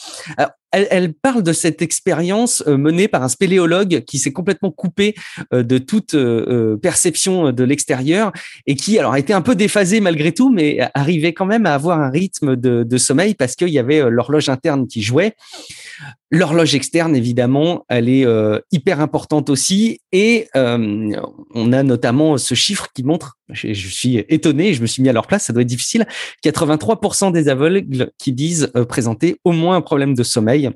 elle, parle de cette expérience euh, menée par un spéléologue qui s'est complètement coupé euh, de toute euh, perception de l'extérieur et qui alors été un peu déphasé malgré tout, mais arrivait quand même à avoir un rythme de sommeil parce qu'il y avait l'horloge interne qui jouait. L'horloge externe, évidemment, elle est hyper importante aussi et on a notamment ce chiffre qui montre, je, je, suis étonné, je me suis mis à leur place, ça doit être difficile, 83% des aveugles qui disent présenter au moins un problème de sommeil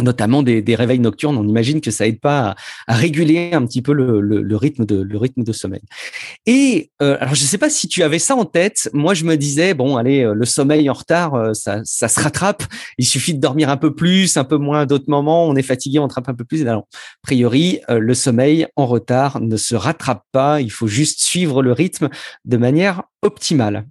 notamment des, réveils nocturnes. On imagine que ça aide pas à, réguler un petit peu le, rythme de le rythme de sommeil. Et euh, alors je sais pas si tu avais ça en tête. Moi je me disais bon allez euh, le sommeil en retard euh, ça, ça se rattrape. Il suffit de dormir un peu plus, un peu moins d'autres moments. On est fatigué, on rattrape un peu plus. Alors, a priori euh, le sommeil en retard ne se rattrape pas. Il faut juste suivre le rythme de manière optimale.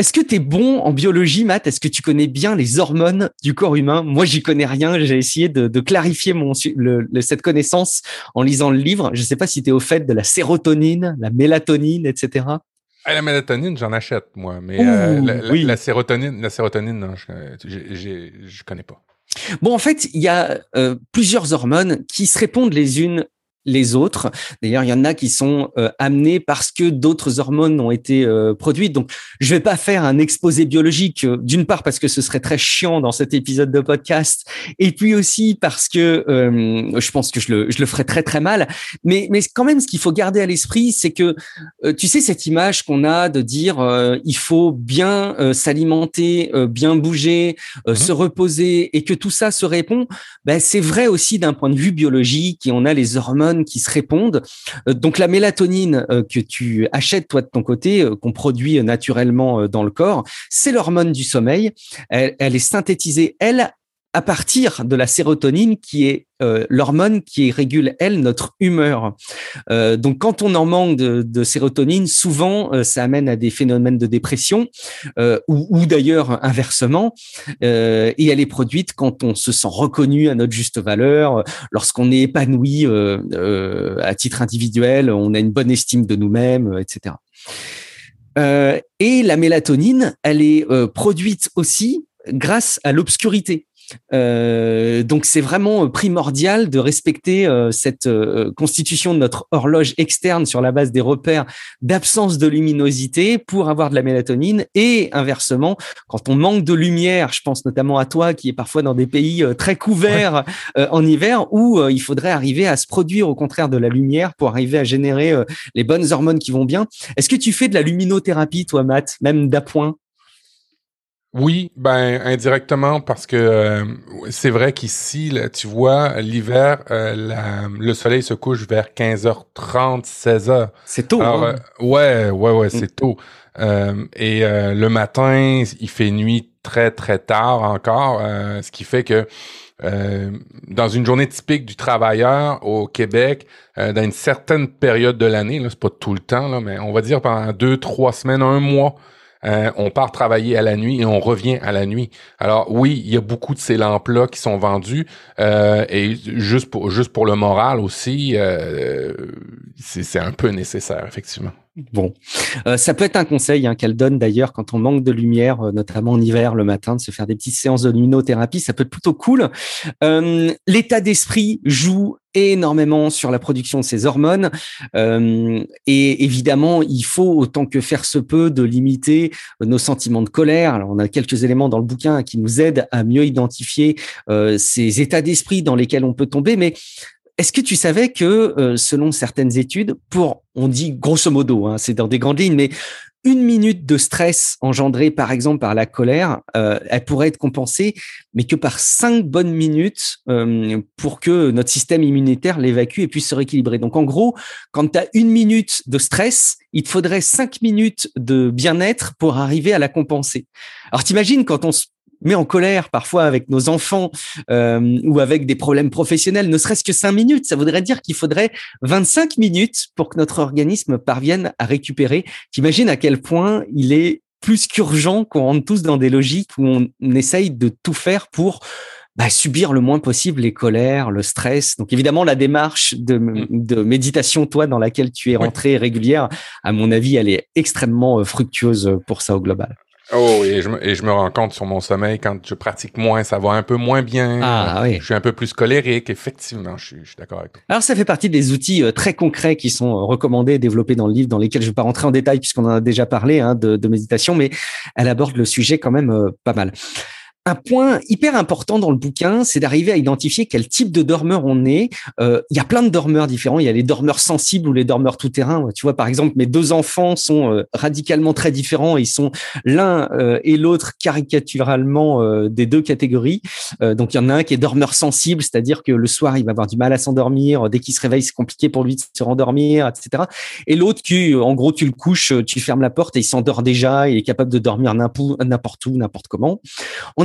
Est-ce que tu es bon en biologie, Matt? Est-ce que tu connais bien les hormones du corps humain? Moi, j'y connais rien. J'ai essayé de, de, clarifier mon, le, le, cette connaissance en lisant le livre. Je ne sais pas si tu es au fait de la sérotonine, la mélatonine, etc. Ah, la mélatonine, j'en achète, moi. Mais Ouh, euh, la, oui. la, sérotonine, la sérotonine, non, je ne connais pas. Bon, en fait, il y a euh, plusieurs hormones qui se répondent les unes les autres. D'ailleurs, il y en a qui sont euh, amenés parce que d'autres hormones ont été euh, produites. Donc, je vais pas faire un exposé biologique, euh, d'une part parce que ce serait très chiant dans cet épisode de podcast, et puis aussi parce que je pense que je le, je le ferai très très mal. Mais, mais quand même, ce qu'il faut garder à l'esprit, c'est que tu sais cette image qu'on a de dire il faut bien s'alimenter, bien bouger, mmh. se reposer, et que tout ça se répond. Ben, c'est vrai aussi d'un point de vue biologique, et on a les hormones qui se répondent. Euh, donc la mélatonine euh, que tu achètes toi de ton côté, euh, qu'on produit naturellement dans le corps, c'est l'hormone du sommeil. Elle, elle est synthétisée, elle, à partir de la sérotonine qui est euh, l'hormone qui régule elle notre humeur. Euh, donc quand on en manque de, sérotonine, souvent euh, ça amène à des phénomènes de dépression ou, ou d'ailleurs inversement. et elle est produite quand on se sent reconnu à notre juste valeur, lorsqu'on est épanoui à titre individuel, on a une bonne estime de nous-mêmes, etc. et la mélatonine, elle est produite aussi grâce à l'obscurité. Euh, donc c'est vraiment euh, primordial de respecter euh, cette constitution de notre horloge externe sur la base des repères d'absence de luminosité pour avoir de la mélatonine. Et inversement quand on manque de lumière, je pense notamment à toi qui est parfois dans des pays très couverts en hiver où il faudrait arriver à se produire au contraire de la lumière pour arriver à générer les bonnes hormones qui vont bien. Est-ce que tu fais de la luminothérapie toi Matt, même d'appoint? Oui, ben indirectement parce que euh, c'est vrai qu'ici, tu vois, l'hiver, euh, le soleil se couche vers 15h30, 16h. C'est tôt. Alors, hein? euh, ouais, ouais, ouais, c'est mm. tôt. et le matin, il fait nuit très très tard encore, ce qui fait que dans une journée typique du travailleur au Québec, dans une certaine période de l'année, là, c'est pas tout le temps, là, mais on va dire pendant deux, trois semaines, un mois, euh, on part travailler à la nuit et on revient à la nuit. Alors oui, il y a beaucoup de ces lampes-là qui sont vendues euh, et juste pour juste pour le moral aussi, euh, c'est un peu nécessaire effectivement. Bon, euh, ça peut être un conseil hein, qu'elle donne d'ailleurs quand on manque de lumière, euh, notamment en hiver le matin, de se faire des petites séances de luminothérapie. Ça peut être plutôt cool. Euh, l'état d'esprit joue énormément sur la production de ces hormones et évidemment il faut autant que faire se peut de limiter nos sentiments de colère. Alors on a quelques éléments dans le bouquin qui nous aident à mieux identifier ces états d'esprit dans lesquels on peut tomber, mais est-ce que tu savais que, euh, selon certaines études, pour, on dit grosso modo, hein, c'est dans des grandes lignes, mais une minute de stress engendré, par exemple, par la colère, euh, elle pourrait être compensée, mais que par cinq bonnes minutes euh, pour que notre système immunitaire l'évacue et puisse se rééquilibrer. Donc, en gros, quand tu as une minute de stress, il te faudrait cinq minutes de bien-être pour arriver à la compenser. Alors, t'imagines quand on se met en colère parfois avec nos enfants euh, ou avec des problèmes professionnels, ne serait-ce que cinq minutes, ça voudrait dire qu'il faudrait 25 minutes pour que notre organisme parvienne à récupérer. T'imagines à quel point il est plus qu'urgent qu'on rentre tous dans des logiques où on essaye de tout faire pour bah, subir le moins possible les colères, le stress. Donc évidemment, la démarche de, mm. de méditation, toi, dans laquelle tu es rentré régulière, à mon avis, elle est extrêmement euh, fructueuse pour ça au global. Oh, et je, me, et je me rends compte sur mon sommeil, quand je pratique moins, ça va un peu moins bien. Ah, oui. Je suis un peu plus colérique, effectivement, je suis, je suis d'accord avec toi. Alors, ça fait partie des outils euh, très concrets qui sont euh, recommandés et développés dans le livre, dans lesquels je ne vais pas rentrer en détail puisqu'on en a déjà parlé hein, de, de, méditation, mais elle aborde le sujet quand même euh, pas mal un point hyper important dans le bouquin, c'est d'arriver à identifier quel type de dormeur on est. Euh, il y a plein de dormeurs différents. Il y a les dormeurs sensibles ou les dormeurs tout-terrain. Tu vois, par exemple, mes deux enfants sont euh, radicalement très différents. Ils sont l'un euh, et l'autre caricaturalement des deux catégories. donc, il y en a un qui est dormeur sensible, c'est-à-dire que le soir, il va avoir du mal à s'endormir. Dès qu'il se réveille, c'est compliqué pour lui de se rendormir, etc. Et l'autre qui, en gros, tu le couches, tu fermes la porte et il s'endort déjà. Il est capable de dormir n'importe où, n'importe comment.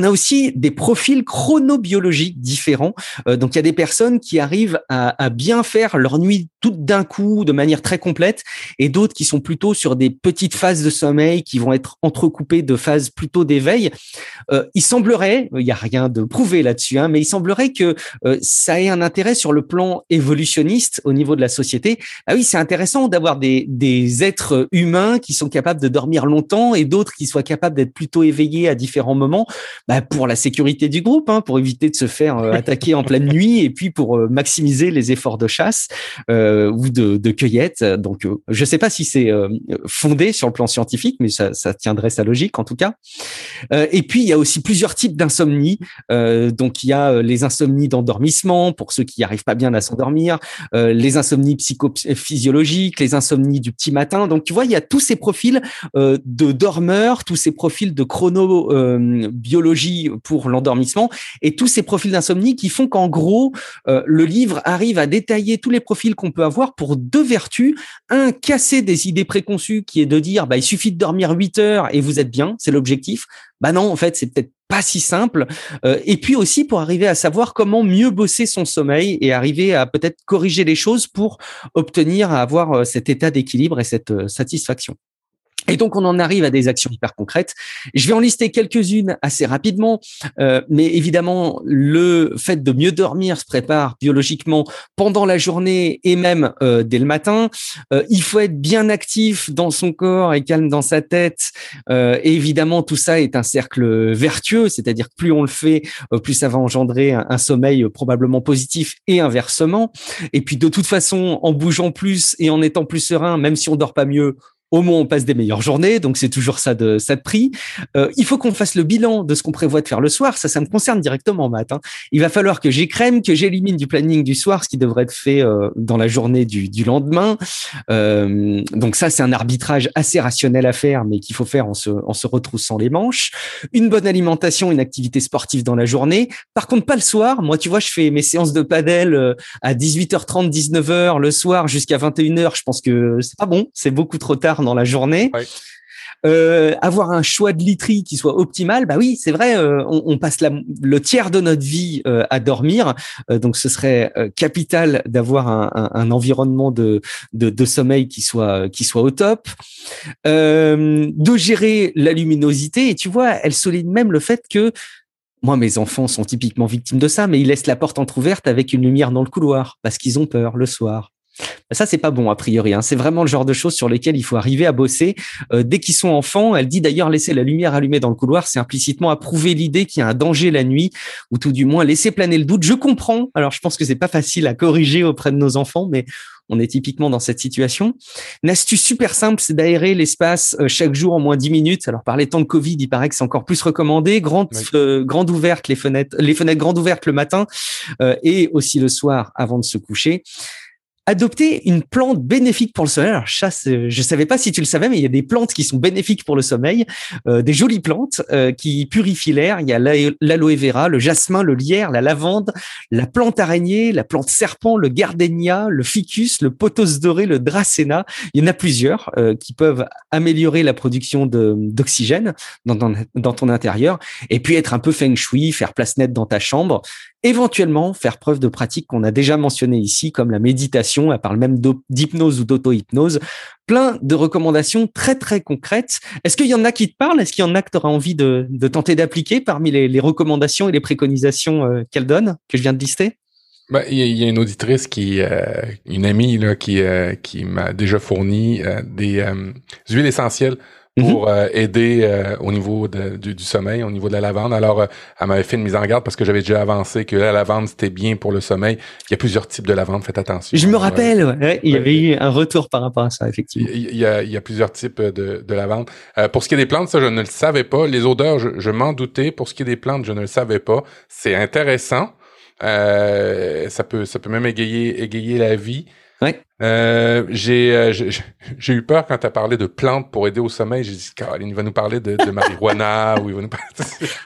A aussi des profils chronobiologiques différents. Euh, donc il y a des personnes qui arrivent à, bien faire leur nuit toutes d'un coup, de manière très complète, et d'autres qui sont plutôt sur des petites phases de sommeil qui vont être entrecoupées de phases plutôt d'éveil. Euh, il semblerait, il n'y a rien de prouvé là-dessus, hein, mais il semblerait que euh, ça ait un intérêt sur le plan évolutionniste au niveau de la société. Ah oui, c'est intéressant d'avoir des, des êtres humains qui sont capables de dormir longtemps et d'autres qui soient capables d'être plutôt éveillés à différents moments, bah pour la sécurité du groupe, hein, pour éviter de se faire euh, attaquer en pleine nuit et puis pour euh, maximiser les efforts de chasse. Euh, ou de, cueillette. Donc, je ne sais pas si c'est fondé sur le plan scientifique, mais ça, ça, tiendrait sa logique en tout cas. et puis, il y a aussi plusieurs types d'insomnie. donc, il y a les insomnies d'endormissement pour ceux qui n'arrivent pas bien à s'endormir, les insomnies psychophysiologiques, les insomnies du petit matin. Donc, tu vois, il y a tous ces profils de dormeurs, tous ces profils de chronobiologie pour l'endormissement et tous ces profils d'insomnie qui font qu'en gros, euh, le livre arrive à détailler tous les profils qu'on peut avoir pour deux vertus. Un, casser des idées préconçues qui est de dire, bah, il suffit de dormir 8 heures et vous êtes bien, c'est l'objectif. Bah non, en fait, c'est peut-être pas si simple. Euh, et puis aussi pour arriver à savoir comment mieux bosser son sommeil et arriver à peut-être corriger les choses pour obtenir à avoir euh, cet état d'équilibre et cette satisfaction. Et donc, on en arrive à des actions hyper concrètes. Je vais en lister quelques-unes assez rapidement, euh, mais évidemment, le fait de mieux dormir se prépare biologiquement pendant la journée et même euh, dès le matin. Euh, il faut être bien actif dans son corps et calme dans sa tête. évidemment, tout ça est un cercle vertueux, c'est-à-dire que plus on le fait, plus ça va engendrer un, un sommeil probablement positif et inversement. Et puis, de toute façon, en bougeant plus et en étant plus serein, même si on dort pas mieux, au moins on passe des meilleures journées, donc c'est toujours ça de ça de prix. Euh, il faut qu'on fasse le bilan de ce qu'on prévoit de faire le soir. Ça, ça me concerne directement, Matt. Hein. Il va falloir que j'écrème, que j'élimine du planning du soir ce qui devrait être fait euh, dans la journée du, lendemain. Euh, donc ça, c'est un arbitrage assez rationnel à faire, mais qu'il faut faire en se, retroussant les manches. Une bonne alimentation, une activité sportive dans la journée. Par contre, pas le soir. Moi, tu vois, je fais mes séances de padel à 18h30, 19h le soir jusqu'à 21h. Je pense que c'est pas bon. C'est beaucoup trop tard dans la journée. Euh, avoir un choix de literie qui soit optimal, bah oui, c'est vrai, euh, on, passe le tiers de notre vie euh, à dormir, donc ce serait capital d'avoir un, environnement de, de, sommeil qui soit qui soit au top, de gérer la luminosité. Et tu vois, elle souligne même le fait que moi, mes enfants sont typiquement victimes de ça, mais ils laissent la porte entrouverte avec une lumière dans le couloir parce qu'ils ont peur le soir. Ça, c'est pas bon a priori. Hein. C'est vraiment le genre de choses sur lesquelles il faut arriver à bosser. Euh, dès qu'ils sont enfants, elle dit d'ailleurs laisser la lumière allumée dans le couloir, c'est implicitement approuver l'idée qu'il y a un danger la nuit, ou tout du moins laisser planer le doute. Je comprends. Alors, je pense que c'est pas facile à corriger auprès de nos enfants, mais on est typiquement dans cette situation. Une astuce super simple, c'est d'aérer l'espace euh, chaque jour en moins 10 minutes. Alors par les temps de Covid, il paraît que c'est encore plus recommandé. Grande, euh, grande ouverte les fenêtres, les fenêtres grandes ouvertes le matin et aussi le soir avant de se coucher adopter une plante bénéfique pour le sommeil. Alors, ça, je savais pas si tu le savais, mais il y a des plantes qui sont bénéfiques pour le sommeil, euh, des jolies plantes euh, qui purifient l'air. Il y a l'aloe vera, le jasmin, le lierre, la lavande, la plante araignée, la plante serpent, le gardenia, le ficus, le pothos doré, le dracena. Il y en a plusieurs euh, qui peuvent améliorer la production d'oxygène dans, dans, dans ton intérieur et puis être un peu feng shui, faire place nette dans ta chambre éventuellement faire preuve de pratiques qu'on a déjà mentionnées ici, comme la méditation, elle parle même d'hypnose ou d'auto-hypnose, plein de recommandations très très concrètes. Est-ce qu'il y en a qui te parlent? Est-ce qu'il y en a que tu auras envie de, tenter d'appliquer parmi les, recommandations et les préconisations euh, qu'elle donne, que je viens de lister? Ben, il y, a une auditrice qui, euh, une amie là, qui, euh, qui m'a déjà fourni des huiles essentielles Mhm. pour euh, aider euh, au niveau de, du, sommeil, au niveau de la lavande. Alors, euh, elle m'avait fait une mise en garde parce que j'avais déjà avancé que la lavande, c'était bien pour le sommeil. Il y a plusieurs types de lavande, faites attention. Je me rappelle, ouais, il y avait eu un retour par rapport à ça, effectivement. Il y a, il y a plusieurs types de, de lavande. pour ce qui est des plantes, ça, je ne le savais pas. Les odeurs, je, je m'en doutais. Pour ce qui est des plantes, je ne le savais pas. C'est intéressant. ça peut ça peut même égayer égayer la vie. Euh, j'ai, euh, j'ai eu peur quand tu as parlé de plantes pour aider au sommeil. J'ai dit, Caroline, il va nous parler de, de marijuana ou il va nous parler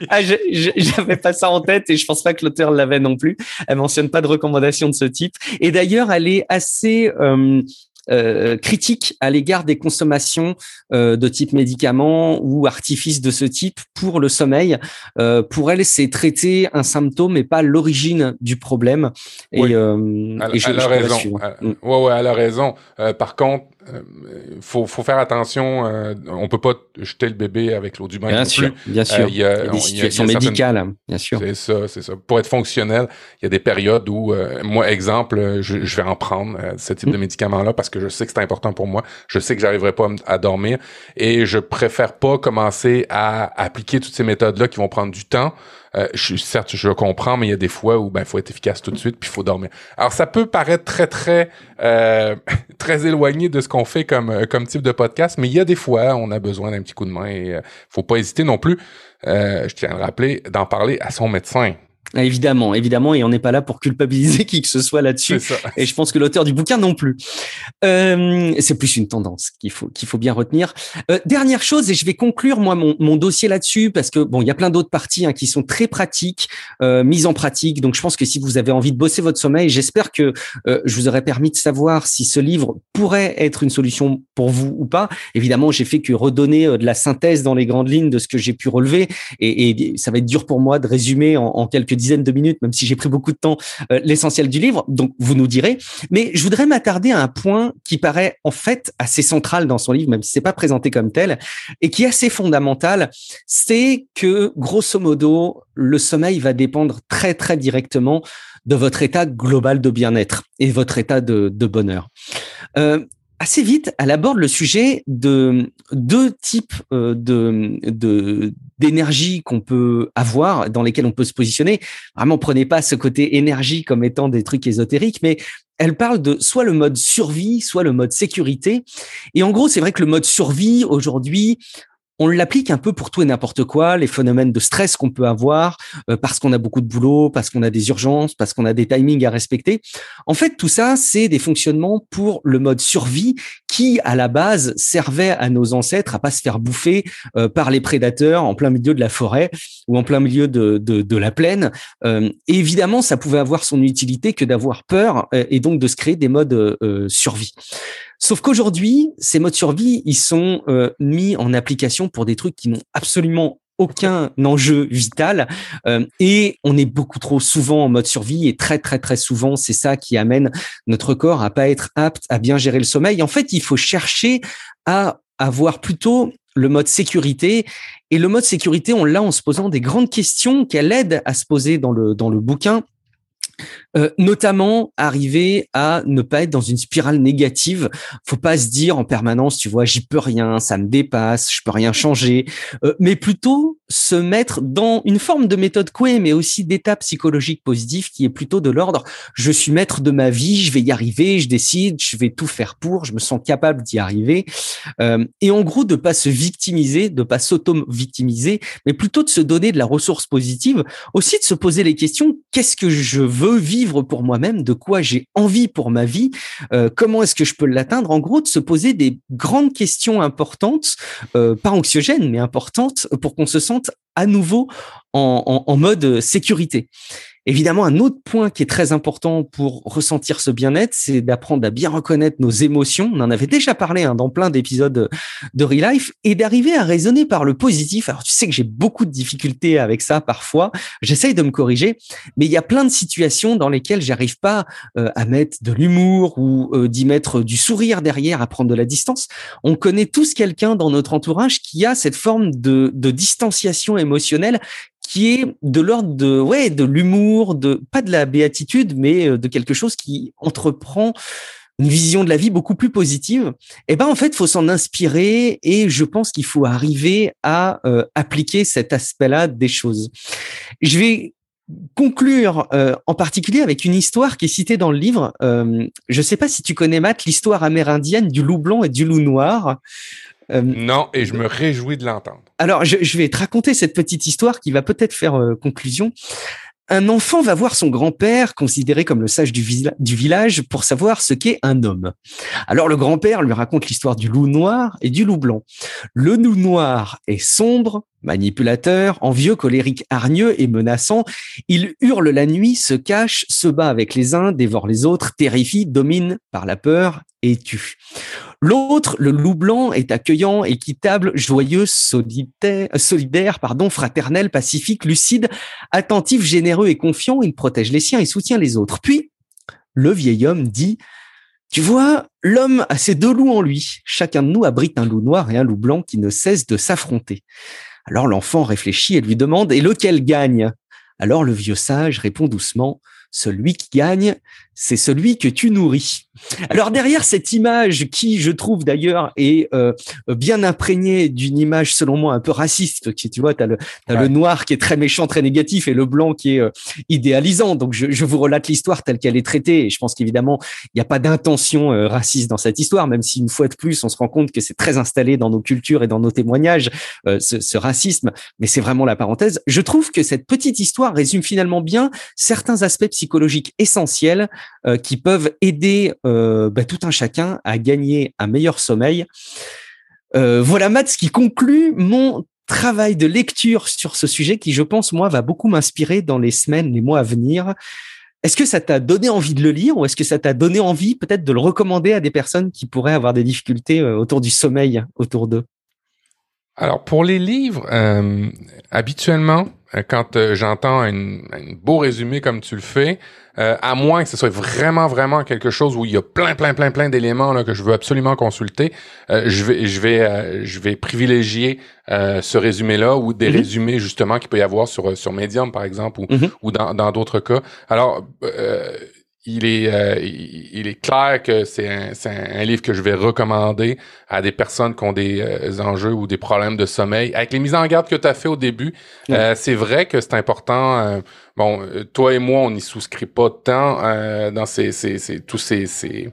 ah, j'avais pas ça en tête et je pense pas que l'auteur l'avait non plus. Elle mentionne pas de recommandations de ce type. Et d'ailleurs, elle est assez euh, euh, critique à l'égard des consommations euh, de type médicaments ou artifices de ce type pour le sommeil. Euh, pour elle, c'est traiter un symptôme et pas l'origine du problème. Et, elle, a raison. Mm. ouais, ouais, elle a raison. par contre, euh, faut, faut faire attention. Euh, on peut pas jeter le bébé avec l'eau du bain. Bien sûr, bien sûr. Il y a, des situations médicales, bien sûr. C'est ça, c'est ça. Pour être fonctionnel, il y a des périodes où, euh, moi, exemple, je, vais en prendre ce type de mm. médicament-là parce que je sais que c'est important pour moi. Je sais que j'arriverai pas à dormir et je préfère pas commencer à appliquer toutes ces méthodes-là qui vont prendre du temps euh, je, certes, je comprends, mais il y a des fois où ben faut être efficace tout de suite, puis il faut dormir. Alors ça peut paraître très très euh, très éloigné de ce qu'on fait comme euh, comme type de podcast, mais il y a des fois on a besoin d'un petit coup de main et faut pas hésiter non plus. je tiens à le rappeler d'en parler à son médecin. Ah, évidemment, évidemment, et on n'est pas là pour culpabiliser qui que ce soit là-dessus. Et je pense que l'auteur du bouquin non plus. Euh, c'est plus une tendance qu'il faut qu'il faut bien retenir. Euh, dernière chose, et je vais conclure moi mon, mon dossier là-dessus parce que bon, il y a plein d'autres parties hein, qui sont très pratiques, euh, mises en pratique. Donc je pense que si vous avez envie de bosser votre sommeil, j'espère que je vous aurais permis de savoir si ce livre pourrait être une solution pour vous ou pas. Évidemment, j'ai fait que redonner de la synthèse dans les grandes lignes de ce que j'ai pu relever, et, et, ça va être dur pour moi de résumer en, en quelques dizaines de minutes, même si j'ai pris beaucoup de temps, euh, l'essentiel du livre. Donc, vous nous direz. Mais je voudrais m'attarder à un point qui paraît en fait assez central dans son livre, même si c'est pas présenté comme tel, et qui est assez fondamental. C'est que, grosso modo, le sommeil va dépendre très, très directement de votre état global de bien-être et votre état de, bonheur. Euh, assez vite, elle aborde le sujet de deux types euh, de d'énergie qu'on peut avoir, dans lesquels on peut se positionner. Vraiment, prenez pas ce côté énergie comme étant des trucs ésotériques, mais elle parle de soit le mode survie, soit le mode sécurité. Et en gros, c'est vrai que le mode survie aujourd'hui, on l'applique un peu pour tout et n'importe quoi, les phénomènes de stress qu'on peut avoir euh, parce qu'on a beaucoup de boulot, parce qu'on a des urgences, parce qu'on a des timings à respecter. En fait, tout ça, c'est des fonctionnements pour le mode survie qui, à la base, servait à nos ancêtres à pas se faire bouffer euh, par les prédateurs en plein milieu de la forêt ou en plein milieu de, de, la plaine. Euh, évidemment, ça pouvait avoir son utilité que d'avoir peur et donc de se créer des modes survie. Sauf qu'aujourd'hui, ces modes survie, ils sont euh, mis en application pour des trucs qui n'ont absolument aucun enjeu vital euh, et on est beaucoup trop souvent en mode survie et très très très souvent c'est ça qui amène notre corps à pas être apte à bien gérer le sommeil. En fait, il faut chercher à avoir plutôt le mode sécurité et le mode sécurité on l'a en se posant des grandes questions qu'elle aide à se poser dans le dans le bouquin euh, notamment arriver à ne pas être dans une spirale négative. Faut pas se dire en permanence, tu vois, j'y peux rien, ça me dépasse, je peux rien changer, euh, mais plutôt se mettre dans une forme de méthode Coué, mais aussi d'état psychologique positif qui est plutôt de l'ordre je suis maître de ma vie, je vais y arriver, je décide, je vais tout faire pour, je me sens capable d'y arriver. Euh, et en gros, de pas se victimiser, de pas s'auto-victimiser, mais plutôt de se donner de la ressource positive, aussi de se poser les questions qu'est-ce que je veux vivre pour moi-même, de quoi j'ai envie pour ma vie, euh, comment est-ce que je peux l'atteindre? En gros, de se poser des grandes questions importantes, euh, pas anxiogènes, mais importantes pour qu'on se sente à nouveau en, mode sécurité. Évidemment, un autre point qui est très important pour ressentir ce bien-être, c'est d'apprendre à bien reconnaître nos émotions. On en avait déjà parlé hein, dans plein d'épisodes de Real Life et d'arriver à raisonner par le positif. Alors, tu sais que j'ai beaucoup de difficultés avec ça parfois. J'essaye de me corriger, mais il y a plein de situations dans lesquelles j'arrive pas euh, à mettre de l'humour ou euh, d'y mettre du sourire derrière, à prendre de la distance. On connaît tous quelqu'un dans notre entourage qui a cette forme de, de distanciation émotionnelle qui est de l'ordre de ouais de l'humour, de pas de la béatitude, mais euh, de quelque chose qui entreprend une vision de la vie beaucoup plus positive. Eh ben en fait, faut s'en inspirer et je pense qu'il faut arriver à euh, appliquer cet aspect-là des choses. Je vais conclure euh, en particulier avec une histoire qui est citée dans le livre. Je ne sais pas si tu connais Matt l'histoire amérindienne du loup blanc et du loup noir. Euh, non, et je me réjouis de l'entendre. Alors, je, je, vais te raconter cette petite histoire qui va peut-être faire euh, conclusion. Un enfant va voir son grand-père, considéré comme le sage du, du village, pour savoir ce qu'est un homme. Alors le grand-père lui raconte l'histoire du loup noir et du loup blanc. Le loup noir est sombre, manipulateur, envieux, colérique, hargneux et menaçant. Il hurle la nuit, se cache, se bat avec les uns, dévore les autres, terrifie, domine par la peur et tue. L'autre, le loup blanc, est accueillant, équitable, joyeux, solidaire, solidaire, pardon, fraternel, pacifique, lucide, attentif, généreux et confiant. Il protège les siens et soutient les autres. Puis, le vieil homme dit, tu vois, l'homme a ses deux loups en lui. Chacun de nous abrite un loup noir et un loup blanc qui ne cesse de s'affronter. Alors l'enfant réfléchit et lui demande, et lequel gagne? Alors le vieux sage répond doucement, celui qui gagne, c'est celui que tu nourris. Alors derrière cette image qui, je trouve d'ailleurs, est euh, bien imprégnée d'une image selon moi un peu raciste, qui tu vois, tu as, le, le noir qui est très méchant, très négatif, et le blanc qui est euh, idéalisant. Donc je, je vous relate l'histoire telle qu'elle est traitée, et je pense qu'évidemment, il n'y a pas d'intention euh, raciste dans cette histoire, même si une fois de plus, on se rend compte que c'est très installé dans nos cultures et dans nos témoignages, ce, ce racisme, mais c'est vraiment la parenthèse. Je trouve que cette petite histoire résume finalement bien certains aspects psychologiques essentiels qui peuvent aider euh, bah, tout un chacun à gagner un meilleur sommeil. Euh, voilà, Matt, ce qui conclut mon travail de lecture sur ce sujet qui, je pense, moi, va beaucoup m'inspirer dans les semaines, les mois à venir. Est-ce que ça t'a donné envie de le lire ou est-ce que ça t'a donné envie peut-être de le recommander à des personnes qui pourraient avoir des difficultés euh, autour du sommeil autour d'eux? Alors pour les livres, habituellement, quand j'entends un, beau résumé comme tu le fais, euh, à moins que ce soit vraiment, vraiment quelque chose où il y a plein, plein, plein, plein d'éléments là, que je veux absolument consulter, euh, je vais, je vais, euh, je vais privilégier ce résumé-là ou des mm-hmm. résumés justement qu'il peut y avoir sur sur Medium par exemple ou, mm-hmm. ou dans d'autres cas. Alors il est, euh, il, est clair que c'est un, un, livre que je vais recommander à des personnes qui ont des euh, enjeux ou des problèmes de sommeil. Avec les mises en garde que tu as fait au début, euh, c'est vrai que c'est important. Bon, toi et moi, on n'y souscrit pas tant dans ces, ces, ces, tous ces, ces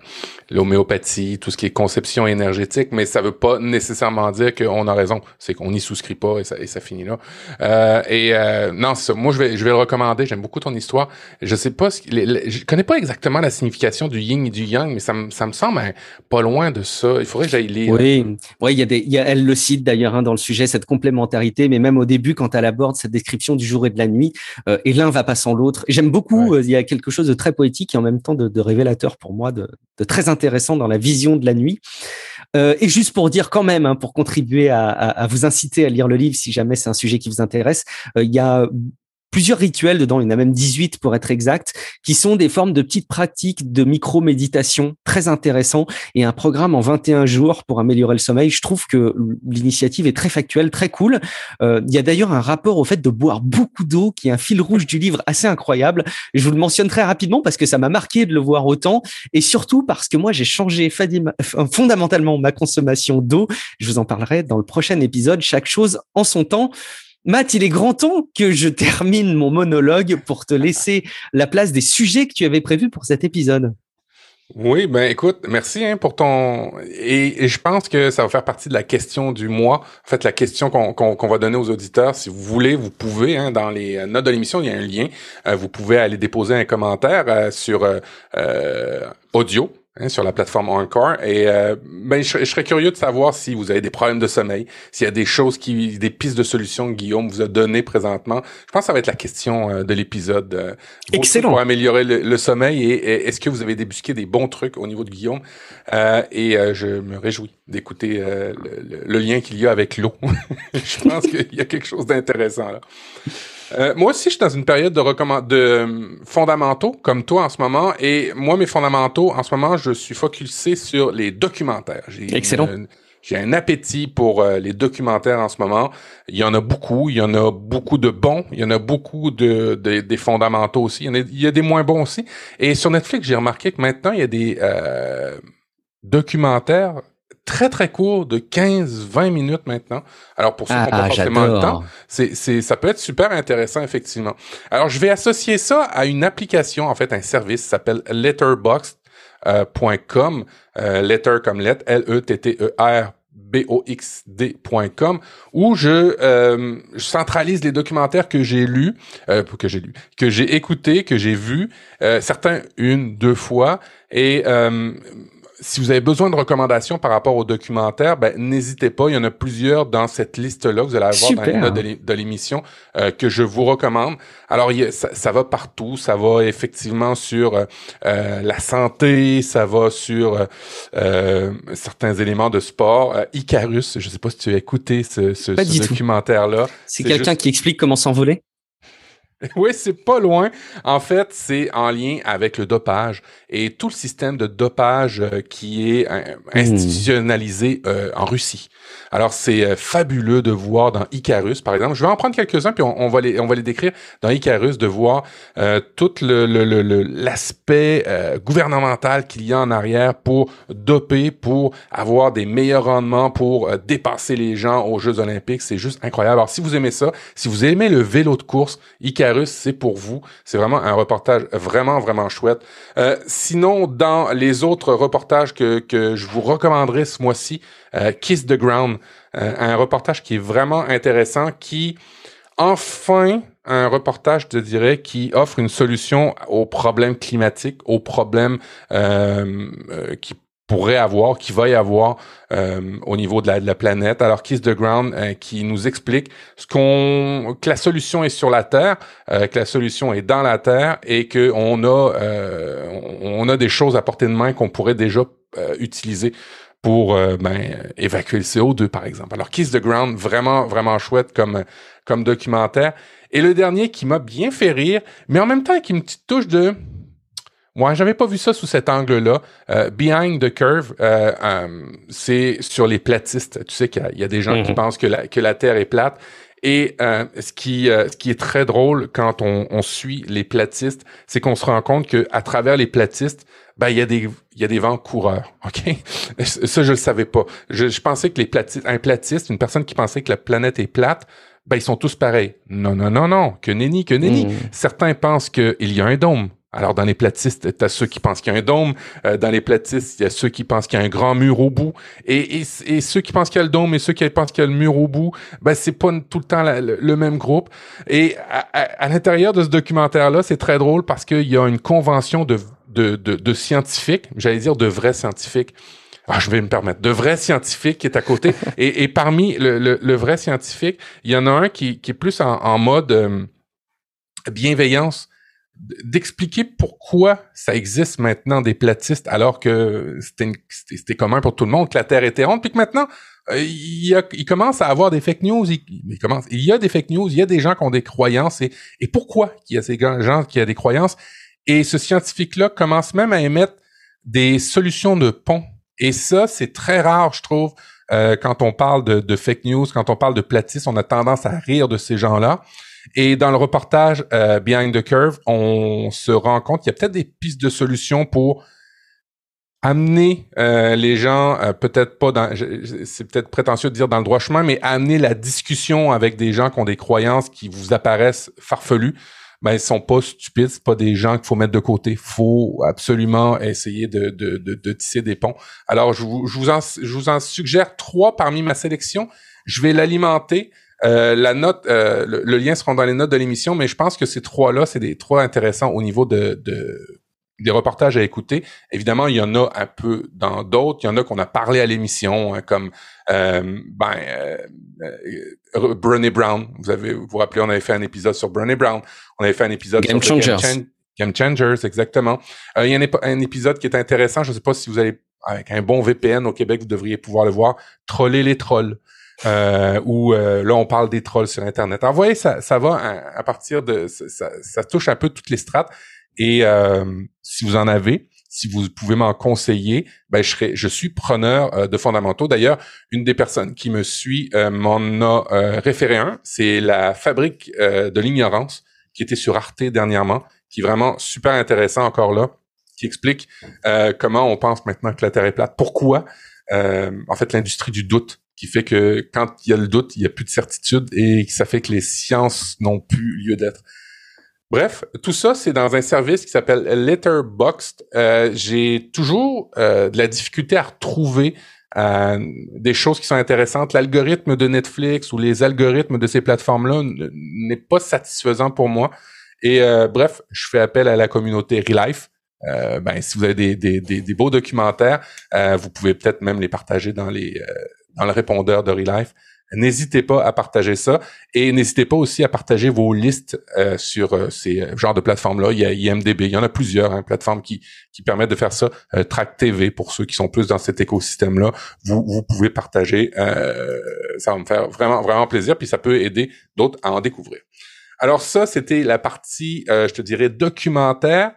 l'homéopathie, tout ce qui est conception énergétique, mais ça veut pas nécessairement dire qu'on a raison. C'est qu'on n'y souscrit pas et ça, et ça finit là. Euh, et euh, non, ça, moi je vais, je vais le recommander. J'aime beaucoup ton histoire. Je sais pas, ce, je connais pas exactement la signification du yin et du yang, mais ça, me, ça me semble hein, pas loin de ça. Il faudrait que j'aille lire. Oui, oui, il y a des, y a, elle le cite d'ailleurs hein, dans le sujet cette complémentarité, mais même au début quand elle aborde cette description du jour et de la nuit, euh, et l'un va pas sans l'autre. J'aime beaucoup. Euh, il y a quelque chose de très poétique et en même temps de, de révélateur pour moi, de, de très intéressant dans la vision de la nuit. Euh, et juste pour dire quand même, hein, pour contribuer à, à, à, vous inciter à lire le livre si jamais c'est un sujet qui vous intéresse, euh, il y a plusieurs rituels dedans, il y en a même 18 pour être exact, qui sont des formes de petites pratiques de micro-méditation très intéressants et un programme en 21 jours pour améliorer le sommeil. Je trouve que l'initiative est très factuelle, très cool. Euh, il y a d'ailleurs un rapport au fait de boire beaucoup d'eau qui est un fil rouge du livre assez incroyable. Je vous le mentionne très rapidement parce que ça m'a marqué de le voir autant et surtout parce que moi j'ai changé fondamentalement ma consommation d'eau. Je vous en parlerai dans le prochain épisode. Chaque chose en son temps. Matt, il est grand temps que je termine mon monologue pour te laisser la place des sujets que tu avais prévus pour cet épisode. Oui, ben écoute, merci hein, pour ton et, je pense que ça va faire partie de la question du mois. En fait, la question qu'on va donner aux auditeurs, si vous voulez, vous pouvez hein, dans les notes de l'émission, il y a un lien. Euh, vous pouvez aller déposer un commentaire euh, sur euh, audio Hein, sur la plateforme Encore. Et euh, ben, je, serais curieux de savoir si vous avez des problèmes de sommeil, s'il y a des choses qui, des pistes de solutions que Guillaume vous a données présentement. Je pense que ça va être la question euh, de l'épisode. Euh, Excellent. Pour améliorer le, sommeil et, est-ce que vous avez débusqué des bons trucs au niveau de Guillaume? Et je me réjouis d'écouter le, le, lien qu'il y a avec l'eau. je pense qu'il y a quelque chose d'intéressant là. Euh, moi aussi, je suis dans une période de, recommand de euh, fondamentaux, comme toi en ce moment. Et moi, mes fondamentaux, en ce moment, je suis focusé sur les documentaires. Excellent. j'ai un appétit pour euh, les documentaires en ce moment. Il y en a beaucoup. Il y en a beaucoup de bons. Il y en a beaucoup de, des fondamentaux aussi. Il y, en a, il y, a, des moins bons aussi. Et sur Netflix, j'ai remarqué que maintenant, il y a des documentaires très très court de 15-20 minutes maintenant. Alors pour ceux qui n'ont pas ah, forcément le temps, c'est, c'est, ça peut être super intéressant effectivement. Alors je vais associer ça à une application, en fait un service qui s'appelle letterboxd.com, euh, letter comme lettre, L-E-T-T-E-R boxd.com où je, euh, je, centralise les documentaires que j'ai lus, euh, que j'ai lus, que j'ai écoutés, que j'ai vus, euh, certains une, deux fois, et euh, si vous avez besoin de recommandations par rapport au documentaire, ben, n'hésitez pas. Il y en a plusieurs dans cette liste-là. Vous allez avoir dans les notes de l'émission euh, que je vous recommande. Alors, ça, ça, va partout. Ça va effectivement sur euh, euh, la santé. Ça va sur certains éléments de sport. Icarus, je ne sais pas si tu as écouté ce, ce, documentaire-là. C'est quelqu'un qui explique comment s'envoler? Oui, c'est pas loin. En fait, c'est en lien avec le dopage et tout le système de dopage euh, qui est euh, hmm. institutionnalisé euh, en Russie. Alors, c'est fabuleux de voir dans Icarus, par exemple. Je vais en prendre quelques-uns, puis on, va les on va les décrire dans Icarus, de voir tout le l'aspect gouvernemental qu'il y a en arrière pour doper, pour avoir des meilleurs rendements, pour dépasser les gens aux Jeux Olympiques. C'est juste incroyable. Alors, si vous aimez ça, si vous aimez le vélo de course, Icarus c'est pour vous. C'est vraiment un reportage vraiment, vraiment chouette. Euh, sinon, dans les autres reportages que, que je vous recommanderais ce mois-ci, euh, Kiss the Ground, euh, un reportage qui est vraiment intéressant, qui, enfin, un reportage, je dirais, qui offre une solution aux problèmes climatiques, aux problèmes qui pourrait avoir, qui va y avoir euh, au niveau de la, de la, planète. Alors Kiss the Ground euh, qui nous explique ce qu'on que la solution est sur la Terre, euh, que la solution est dans la Terre et que on a on a des choses à portée de main qu'on pourrait déjà utiliser pour ben, évacuer le CO2 par exemple. Alors Kiss the Ground vraiment vraiment chouette comme comme documentaire. Et le dernier qui m'a bien fait rire, mais en même temps avec une petite touche de moi, j'avais pas vu ça sous cet angle-là. Euh, behind the curve, euh, euh, c'est sur les platistes. Tu sais qu'il y, a des gens qui mhm. pensent que la, que la Terre est plate. Et ce qui ce qui est très drôle quand on, on suit les platistes, c'est qu'on se rend compte que à travers les platistes, ben il y a des il y a des vents coureurs, ok? Ça je le savais pas. Je, je pensais que les platistes, un platiste, une personne qui pensait que la planète est plate, ben ils sont tous pareils. Non non non non, que nenni que nenni. Mhm. Certains pensent qu'il y a un dôme. Alors, dans les platistes, tu as ceux qui pensent qu'il y a un dôme. Euh, dans les platistes, il y a ceux qui pensent qu'il y a un grand mur au bout. Et, et, ceux qui pensent qu'il y a le dôme et ceux qui pensent qu'il y a le mur au bout, ben, c'est pas tout le temps le, même groupe. Et à, l'intérieur de ce documentaire-là, c'est très drôle parce qu'il y a une convention de, de, de, scientifiques, j'allais dire de vrais scientifiques, ah, je vais me permettre, de vrais scientifiques qui est à côté. et, et parmi le, le, vrai scientifique, il y en a un qui, qui est plus en, en mode euh, bienveillance d'expliquer pourquoi ça existe maintenant des platistes alors que c'était commun pour tout le monde que la Terre était ronde, puis que maintenant euh, il, a, il, commence à avoir des fake news. Il, commence, il y a des fake news, il y a des gens qui ont des croyances. Et, et pourquoi il y a ces gens qui ont des croyances? Et ce scientifique-là commence même à émettre des solutions de pont. Et ça, c'est très rare, je trouve, euh, quand on parle de, de, fake news, quand on parle de platistes, on a tendance à rire de ces gens-là. Et dans le reportage euh, Behind the Curve, on se rend compte qu'il y a peut-être des pistes de solutions pour amener euh, les gens, euh, peut-être pas dans, c'est peut-être prétentieux de dire dans le droit chemin, mais amener la discussion avec des gens qui ont des croyances qui vous apparaissent farfelues. Ben, ils sont pas stupides, c'est pas des gens qu'il faut mettre de côté. faut absolument essayer de, de, de, de tisser des ponts. Alors, je vous, je vous, en, je vous en suggère trois parmi ma sélection. Je vais l'alimenter euh, la note, euh, le, lien sera dans les notes de l'émission, mais je pense que ces trois-là, c'est des trois intéressants au niveau de, de, des reportages à écouter. Évidemment, il y en a un peu dans d'autres. Il y en a qu'on a parlé à l'émission, hein, comme euh, ben, euh, euh, Brené Brown. Vous avez, vous vous rappelez, on avait fait un épisode sur Brené Brown. On avait fait un épisode Game sur Changers. Game, Changers, exactement. il y a un, un, épisode qui est intéressant. Je ne sais pas si vous allez avec un bon VPN au Québec, vous devriez pouvoir le voir. Troller les trolls euh, où euh, là on parle des trolls sur Internet. Alors, vous voyez, ça, ça va à, partir de ça, ça, touche un peu toutes les strates. Et euh, si vous en avez, si vous pouvez m'en conseiller, ben je je suis preneur euh, de fondamentaux. D'ailleurs, une des personnes qui me suit euh, m'en a référé un. C'est la fabrique de l'ignorance qui était sur Arte dernièrement, qui est vraiment super intéressant encore là, qui explique comment on pense maintenant que la Terre est plate. Pourquoi En fait, l'industrie du doute qui fait que quand il y a le doute, il y a plus de certitude et ça fait que les sciences n'ont plus lieu d'être. Bref, tout ça, c'est dans un service qui s'appelle Letterboxd. Euh, J'ai toujours euh, de la difficulté à retrouver euh, des choses qui sont intéressantes. L'algorithme de Netflix ou les algorithmes de ces plateformes-là n'est pas satisfaisant pour moi. Et euh, bref, je fais appel à la communauté Relife. Euh, ben, si vous avez des, des, des, des beaux documentaires, euh, vous pouvez peut-être même les partager dans les dans le répondeur de Relife. N'hésitez pas à partager ça et n'hésitez pas aussi à partager vos listes euh, sur euh, ces euh, genres de plateformes-là. Il y a IMDB, il y en a plusieurs hein, plateformes qui, qui permettent de faire ça. Track TV pour ceux qui sont plus dans cet écosystème-là, vous, vous pouvez partager. ça va me faire vraiment vraiment plaisir puis ça peut aider d'autres à en découvrir. Alors ça, c'était la partie, je te dirais, documentaire.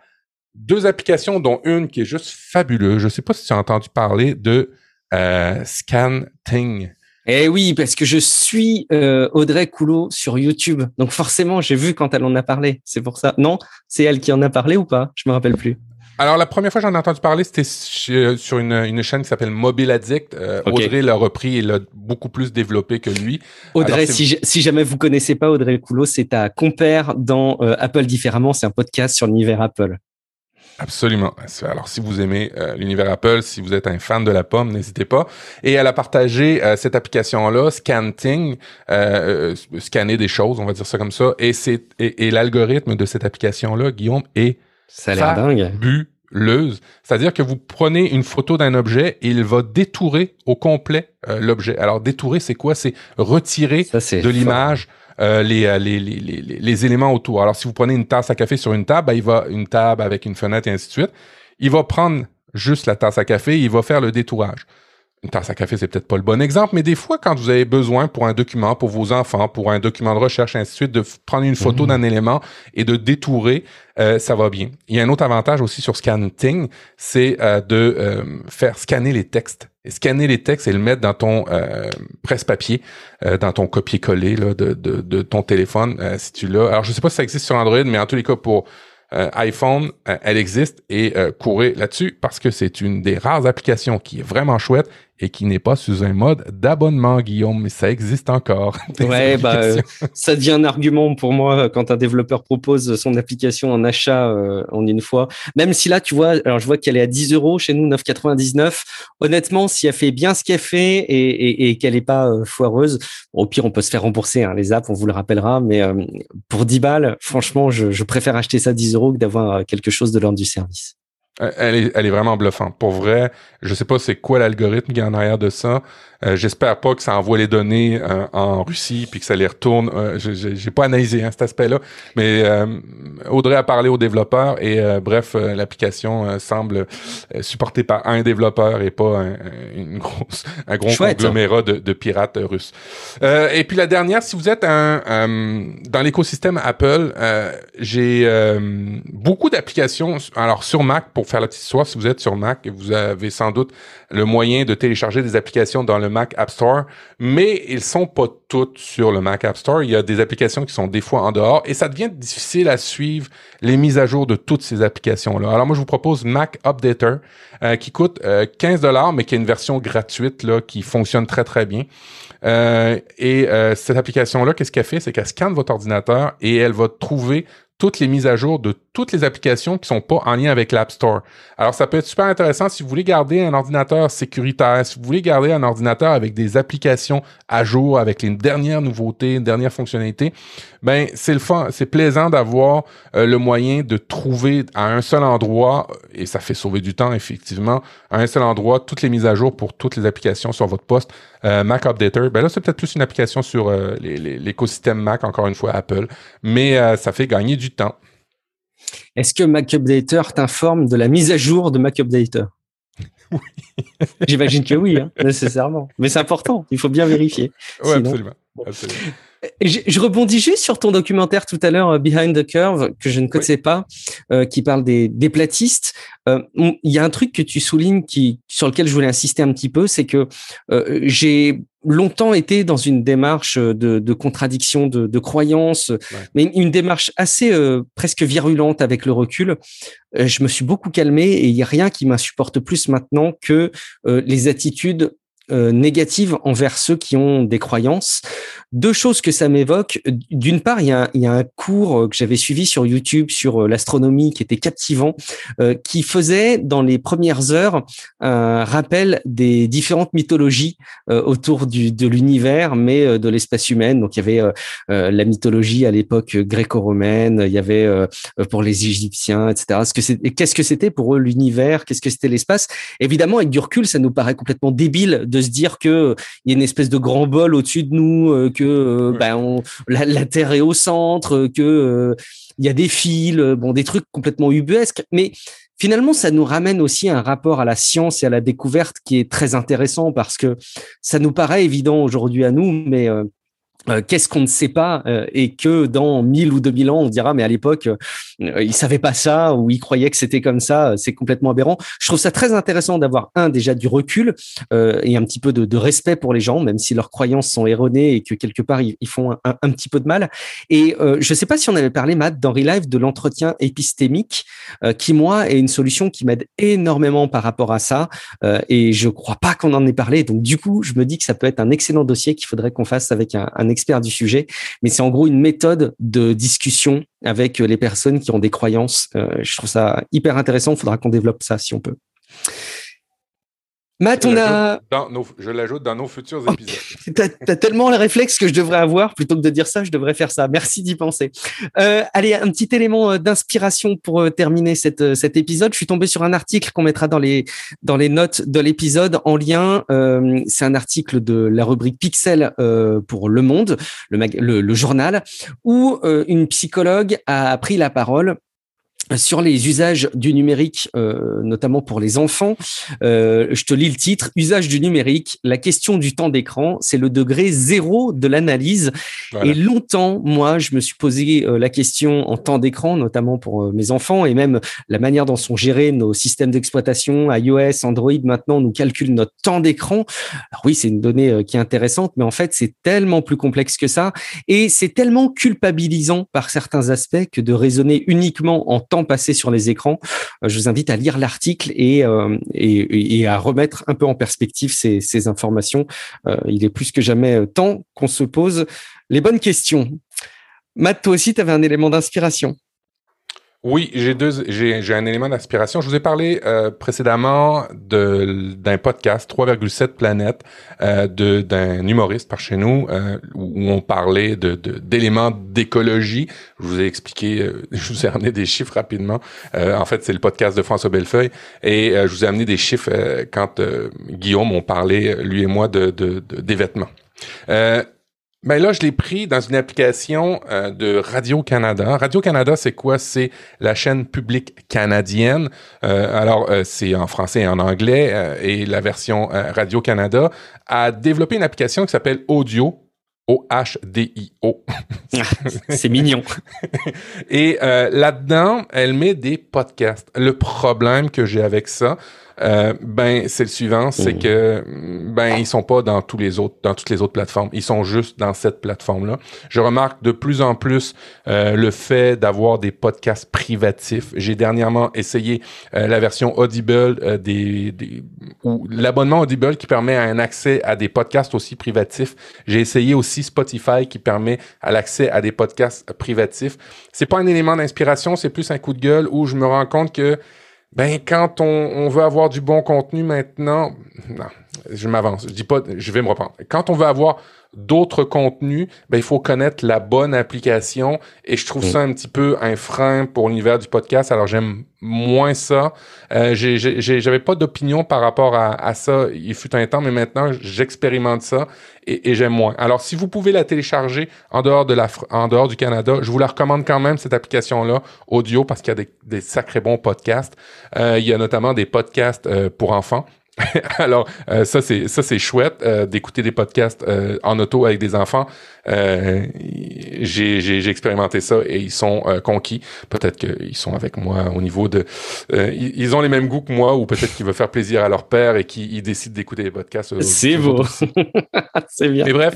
Deux applications, dont une qui est juste fabuleuse. Je sais pas si tu as entendu parler de Scan Thing. Eh oui, parce que je suis euh, Audrey Coulot sur YouTube. Donc forcément, j'ai vu quand elle en a parlé. C'est pour ça. Non, c'est elle qui en a parlé ou pas? Je me rappelle plus. Alors, la première fois que j'en ai entendu parler, c'était sur une, une, chaîne qui s'appelle Mobile Addict. Euh, Audrey l'a repris et l'a beaucoup plus développé que lui. Audrey, si, si, jamais vous connaissez pas Audrey Coulot, c'est ta compère dans euh, Apple Différemment. C'est un podcast sur l'univers Apple. Absolument. Alors, si vous aimez euh, l'univers Apple, si vous êtes un fan de la pomme, n'hésitez pas. Et elle a partagé euh, cette application-là, Scanting, euh, scanner des choses, on va dire ça comme ça. Et c'est et, l'algorithme de cette application-là, Guillaume, est ça a dingue. Fabuleuse. C'est-à-dire que vous prenez une photo d'un objet et il va détourer au complet l'objet. Alors, détourer, c'est quoi? C'est retirer de l'image euh, les, les, les, les, éléments autour. Alors, si vous prenez une tasse à café sur une table, ben, il va une table avec une fenêtre et ainsi de suite. Il va prendre juste la tasse à café, il va faire le détourage. Une tasse à café, c'est peut-être pas le bon exemple, mais des fois, quand vous avez besoin pour un document, pour vos enfants, pour un document de recherche, ainsi de suite, de prendre une photo mmh. d'un élément et de détourer, euh, ça va bien. Il y a un autre avantage aussi sur Scanting, c'est euh, de euh, faire scanner les textes. Scanner les textes et le mettre dans ton presse-papier, dans ton copier-coller de, ton téléphone, si tu l'as. Alors, je sais pas si ça existe sur Android, mais en tous les cas, pour iPhone, elle existe et courez là-dessus parce que c'est une des rares applications qui est vraiment chouette et qui n'est pas sous un mode d'abonnement, Guillaume, mais ça existe encore. Ouais, bah, euh, ça devient un argument pour moi quand un développeur propose son application en achat euh, en une fois. Même si là, tu vois, alors je vois qu'elle est à 10 euros chez nous, 9,99. Honnêtement, si elle fait bien ce qu'elle fait et, et, et qu'elle n'est pas euh, foireuse, au pire, on peut se faire rembourser hein, les apps, on vous le rappellera. Mais pour 10 balles, franchement, je, je préfère acheter ça 10 euros que d'avoir quelque chose de l'ordre du service. Elle est, elle est vraiment bluffante. Pour vrai, je sais pas c'est quoi l'algorithme qui est en arrière de ça. Euh, j'espère pas que ça envoie les données euh, en Russie puis que ça les retourne. Euh, J'ai pas analysé hein, cet aspect-là, mais euh, Audrey a parlé aux développeurs et bref, l'application semble supportée par un développeur et pas un, une grosse, un gros conglomérat de, de, pirates russes. et puis la dernière, si vous êtes un, dans l'écosystème Apple, j'ai beaucoup d'applications. Alors sur Mac, pour faire la petite histoire, si vous êtes sur Mac, vous avez sans doute le moyen de télécharger des applications dans le Mac App Store, mais ils sont pas toutes sur le Mac App Store. Il y a des applications qui sont des fois en dehors et ça devient difficile à suivre les mises à jour de toutes ces applications-là. Alors moi, je vous propose Mac Updater euh, qui coûte 15 euh, dollars, mais qui est une version gratuite qui fonctionne très très bien. Euh, et cette application-là, qu'est-ce qu'elle fait? C'est qu'elle scanne votre ordinateur et elle va trouver toutes les mises à jour de toutes les applications qui sont pas en lien avec l'App Store. Alors, ça peut être super intéressant si vous voulez garder un ordinateur sécuritaire, si vous voulez garder un ordinateur avec des applications à jour, avec les dernières nouveautés, les dernières fonctionnalités. Ben, c'est le fun, c'est plaisant d'avoir euh, le moyen de trouver à un seul endroit, et ça fait sauver du temps, effectivement, à un seul endroit, toutes les mises à jour pour toutes les applications sur votre poste. Euh, Mac Updater, ben là, c'est peut-être plus une application sur euh, l'écosystème Mac, encore une fois, Apple, mais ça fait gagner du temps. Est-ce que Mac Updater t'informe de la mise à jour de Mac Updater? Oui. J'imagine que oui, hein, nécessairement. Mais c'est important, il faut bien vérifier. Oui, absolument. Je, rebondis juste sur ton documentaire tout à l'heure, euh, Behind the Curve, que je ne connaissais pas, euh, qui parle des, des platistes. Euh, il y a un truc que tu soulignes qui, sur lequel je voulais insister un petit peu, c'est que j'ai longtemps été dans une démarche de, de contradiction de, de croyances, mais une, démarche assez presque virulente avec le recul. je me suis beaucoup calmé et il n'y a rien qui m'insupporte plus maintenant que les attitudes euh, négative envers ceux qui ont des croyances. Deux choses que ça m'évoque. D'une part, il y, a, un cours que j'avais suivi sur YouTube sur euh, l'astronomie qui était captivant, euh, qui faisait dans les premières heures un rappel des différentes mythologies autour de l'univers, mais de l'espace humain. Donc, il y avait la mythologie à l'époque gréco-romaine, il y avait pour les Égyptiens, etc. Qu'est-ce que c'était pour eux l'univers? Qu'est-ce que c'était l'espace? Évidemment, avec du recul, ça nous paraît complètement débile de se dire que il y a une espèce de grand bol au-dessus de nous, euh, que euh, ben la, Terre est au centre, que euh, il y a des fils, bon des trucs complètement ubuesques, mais finalement, ça nous ramène aussi un rapport à la science et à la découverte qui est très intéressant parce que ça nous paraît évident aujourd'hui à nous, mais euh, qu'est-ce qu'on ne sait pas euh, et que dans 1000 ou 2000 ans, on dira, mais à l'époque, euh, il savait pas ça ou il croyait que c'était comme ça, c'est complètement aberrant. Je trouve ça très intéressant d'avoir, un, déjà du recul et un petit peu de, respect pour les gens, même si leurs croyances sont erronées et que quelque part, ils, font un, petit peu de mal. Et je sais pas si on avait parlé, Matt, dans Relive, de l'entretien épistémique, qui, moi, est une solution qui m'aide énormément par rapport à ça. et je crois pas qu'on en ait parlé. Donc, du coup, je me dis que ça peut être un excellent dossier qu'il faudrait qu'on fasse avec un, un expert du sujet, mais c'est en gros une méthode de discussion avec les personnes qui ont des croyances. Euh, je trouve ça hyper intéressant. Il faudra qu'on développe ça si on peut. Matt, on a. je l'ajoute dans nos futurs épisodes. t'as, as tellement le réflexe que je devrais avoir. Plutôt que de dire ça, je devrais faire ça. Merci d'y penser. Euh, allez, un petit élément euh, d'inspiration pour euh, terminer cette, cet épisode. Je suis tombé sur un article qu'on mettra dans les, dans les notes de l'épisode en lien. c'est un article de la rubrique Pixel pour Le Monde, le, le journal, où une psychologue a pris la parole sur les usages du numérique, euh, notamment pour les enfants. Euh, je te lis le titre, Usage du numérique, la question du temps d'écran, c'est le degré zéro de l'analyse. Et longtemps, moi, je me suis posé euh, la question en temps d'écran, notamment pour mes enfants, et même la manière dont sont gérés nos systèmes d'exploitation, iOS, Android, maintenant, nous calculent notre temps d'écran. Alors oui, c'est une donnée qui est intéressante, mais en fait, c'est tellement plus complexe que ça, et c'est tellement culpabilisant par certains aspects que de raisonner uniquement en temps passer sur les écrans. Euh, je vous invite à lire l'article euh, et, et, à remettre un peu en perspective ces, ces informations. Euh, il est plus que jamais temps qu'on se pose les bonnes questions. Matt, toi aussi, tu avais un élément d'inspiration. Oui, j'ai deux, j'ai, un élément d'inspiration. Je vous ai parlé euh, précédemment de, d'un podcast 3,7 planètes euh, de, d'un humoriste par chez nous euh, où on parlait de, d'éléments d'écologie. Je vous ai expliqué, euh, je vous ai amené des chiffres rapidement. en fait, c'est le podcast de François Bellefeuille et je vous ai amené des chiffres quand Guillaume on parlait lui et moi de, de, des vêtements. Ben là, je l'ai pris dans une application euh, de Radio-Canada. Radio-Canada, c'est quoi? C'est la chaîne publique canadienne. Euh, alors, euh, c'est en français et en anglais. et la version Radio-Canada a développé une application qui s'appelle Audio. O-H-D-I-O. c'est mignon. et là-dedans, elle met des podcasts. Le problème que j'ai avec ça, euh, ben c'est le suivant, c'est mmh. que ben ils sont pas dans tous les autres, dans toutes les autres plateformes. Ils sont juste dans cette plateforme-là. Je remarque de plus en plus euh, le fait d'avoir des podcasts privatifs. J'ai dernièrement essayé euh, la version Audible des, des ou l'abonnement Audible qui permet un accès à des podcasts aussi privatifs. J'ai essayé aussi Spotify qui permet à l'accès à des podcasts privatifs. C'est pas un élément d'inspiration, c'est plus un coup de gueule où je me rends compte que ben, quand on, on, veut avoir du bon contenu maintenant, non, je m'avance, je dis pas, je vais me reprendre. Quand on veut avoir d'autres contenus, ben, il faut connaître la bonne application et je trouve ça un petit peu un frein pour l'univers du podcast. Alors j'aime moins ça. Euh, J'avais pas d'opinion par rapport à, à, ça. Il fut un temps, mais maintenant j'expérimente ça et, et j'aime moins. Alors si vous pouvez la télécharger en dehors de la en dehors du Canada, je vous la recommande quand même cette application là audio parce qu'il y a des, des sacrés bons podcasts. Euh, il y a notamment des podcasts euh, pour enfants. Alors, euh, ça, c'est ça c'est chouette euh, d'écouter des podcasts euh, en auto avec des enfants. j'ai expérimenté ça et ils sont conquis. Peut-être qu'ils sont avec moi au niveau de... ils, ont les mêmes goûts que moi ou peut-être qu'ils veulent faire plaisir à leur père et qu'ils décident d'écouter des podcasts. C'est beau. c'est bien. Mais bref,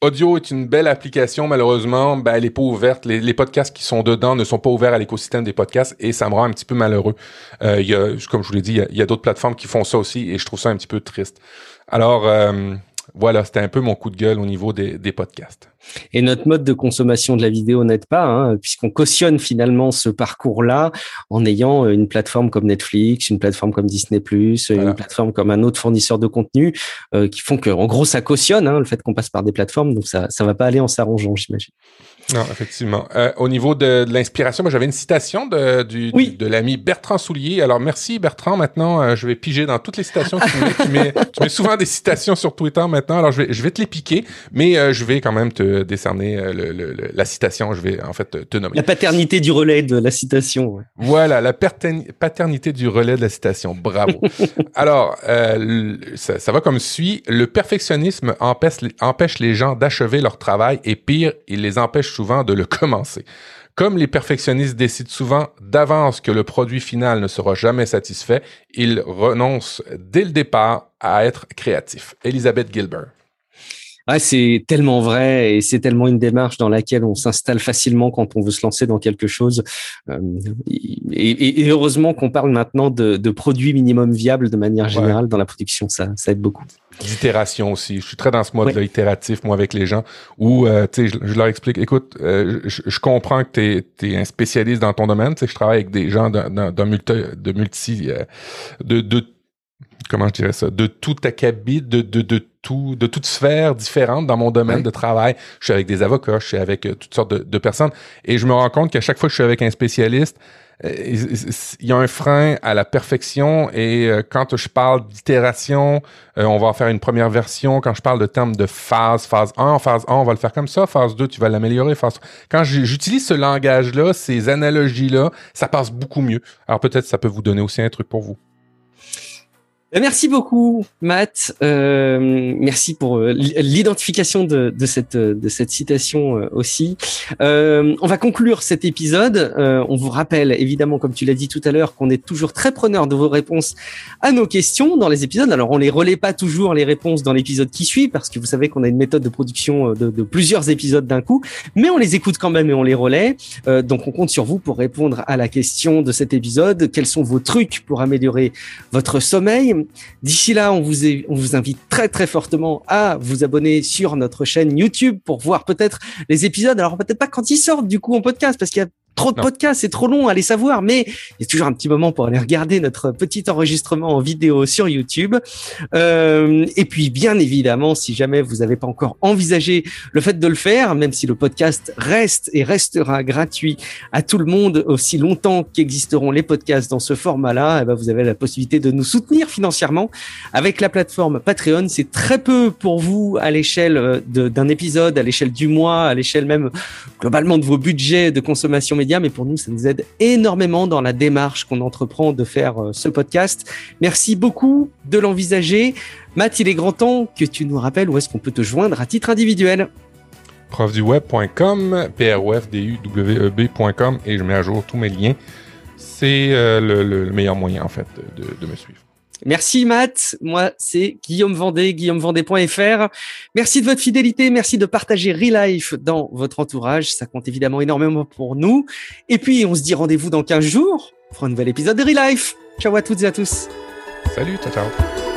Audio est une belle application, malheureusement, ben, elle est pas ouverte. Les, podcasts qui sont dedans ne sont pas ouverts à l'écosystème des podcasts et ça me rend un petit peu malheureux. Euh, comme je vous l'ai dit, il y a, d'autres plateformes qui font ça aussi et je trouve ça un petit peu triste. Alors, euh, voilà, c'était un peu mon coup de gueule au niveau des, des podcasts. Et notre mode de consommation de la vidéo n'aide pas, hein, puisqu'on cautionne finalement ce parcours-là en ayant une plateforme comme Netflix, une plateforme comme Disney+, une plateforme comme un autre fournisseur de contenu, euh, qui font que, en gros, ça cautionne hein, le fait qu'on passe par des plateformes, donc ça, ça va pas aller en s'arrangeant, j'imagine. Non, effectivement. Euh, au niveau de, de l'inspiration, moi j'avais une citation de, du, de l'ami Bertrand Soulier. Alors merci Bertrand. Maintenant, euh, je vais piger dans toutes les citations que tu mets. tu, mets, souvent des citations sur Twitter maintenant. Alors je vais, je vais te les piquer, mais euh, je vais quand même te, décerner euh, la citation. Je vais en fait te nommer. La paternité du relais de la citation. Voilà, la paternité du relais de la citation. Bravo. Alors, euh, ça, ça, va comme suit. Le perfectionnisme empêche, empêche les gens d'achever leur travail et pire, il les empêche souvent de le commencer. Comme les perfectionnistes décident souvent d'avance que le produit final ne sera jamais satisfait, ils renoncent dès le départ à être créatifs. Elisabeth Gilbert. Ah, c'est tellement vrai et c'est tellement une démarche dans laquelle on s'installe facilement quand on veut se lancer dans quelque chose. Euh, et, heureusement qu'on parle maintenant de, produits minimum viables de manière générale dans la production, ça, ça aide beaucoup. D'itération aussi. Je suis très dans ce mode-là itératif, moi, avec les gens, où euh, sais, je, leur explique, écoute, euh, je, comprends que tu es, un spécialiste dans ton domaine, je travaille avec des gens d'un multi, de multi, de, de comment je dirais ça, de tout acabit, de, de, de tout, de toutes sphères différentes dans mon domaine de travail. Je suis avec des avocats, je suis avec euh, toutes sortes de, personnes, et je me rends compte qu'à chaque fois que je suis avec un spécialiste, euh, il y a un frein à la perfection et euh, quand je parle d'itération, on va en faire une première version. Quand je parle de termes de phase, phase 1, phase 1, on va le faire comme ça. Phase 2, tu vas l'améliorer. Phase... Quand j'utilise ce langage-là, ces analogies-là, ça passe beaucoup mieux. Alors peut-être ça peut vous donner aussi un truc pour vous. Euh, merci beaucoup, Matt. Euh, merci pour euh, l'identification de, de, cette, de cette citation euh, aussi. Euh, on va conclure cet épisode. on vous rappelle, évidemment, comme tu l'as dit tout à l'heure, qu'on est toujours très preneur de vos réponses à nos questions dans les épisodes. Alors, on les relaie pas toujours les réponses dans l'épisode qui suit, parce que vous savez qu'on a une méthode de production de, de plusieurs épisodes d'un coup, mais on les écoute quand même et on les relaie. donc, on compte sur vous pour répondre à la question de cet épisode. Quels sont vos trucs pour améliorer votre sommeil? D'ici là, on vous, invite très très fortement à vous abonner sur notre chaîne YouTube pour voir peut-être les épisodes. Alors peut-être pas quand ils sortent du coup en podcast parce qu'il y a trop de podcasts, c'est trop long à les savoir, mais il y a toujours un petit moment pour aller regarder notre petit enregistrement en vidéo sur YouTube. Euh, et puis, bien évidemment, si jamais vous n'avez pas encore envisagé le fait de le faire, même si le podcast reste et restera gratuit à tout le monde aussi longtemps qu'existeront les podcasts dans ce format-là, eh ben, vous avez la possibilité de nous soutenir financièrement avec la plateforme Patreon. C'est très peu pour vous à l'échelle euh, d'un épisode, à l'échelle du mois, à l'échelle même globalement de vos budgets de consommation mais pour nous, ça nous aide énormément dans la démarche qu'on entreprend de faire euh, ce podcast. Merci beaucoup de l'envisager. Matt, il est grand temps que tu nous rappelles où est-ce qu'on peut te joindre à titre individuel profduweb.com, p-r-o-f-d-u-w-e-b.com et je mets à jour tous mes liens. C'est euh, le, meilleur moyen, en fait, de me suivre. Merci Matt, moi c'est Guillaume Vendée, guillaumevendée.fr. Merci de votre fidélité, merci de partager Relife dans votre entourage, ça compte évidemment énormément pour nous. Et puis on se dit rendez-vous dans 15 jours pour un nouvel épisode de Relife. Ciao à toutes et à tous. Salut, ciao ciao.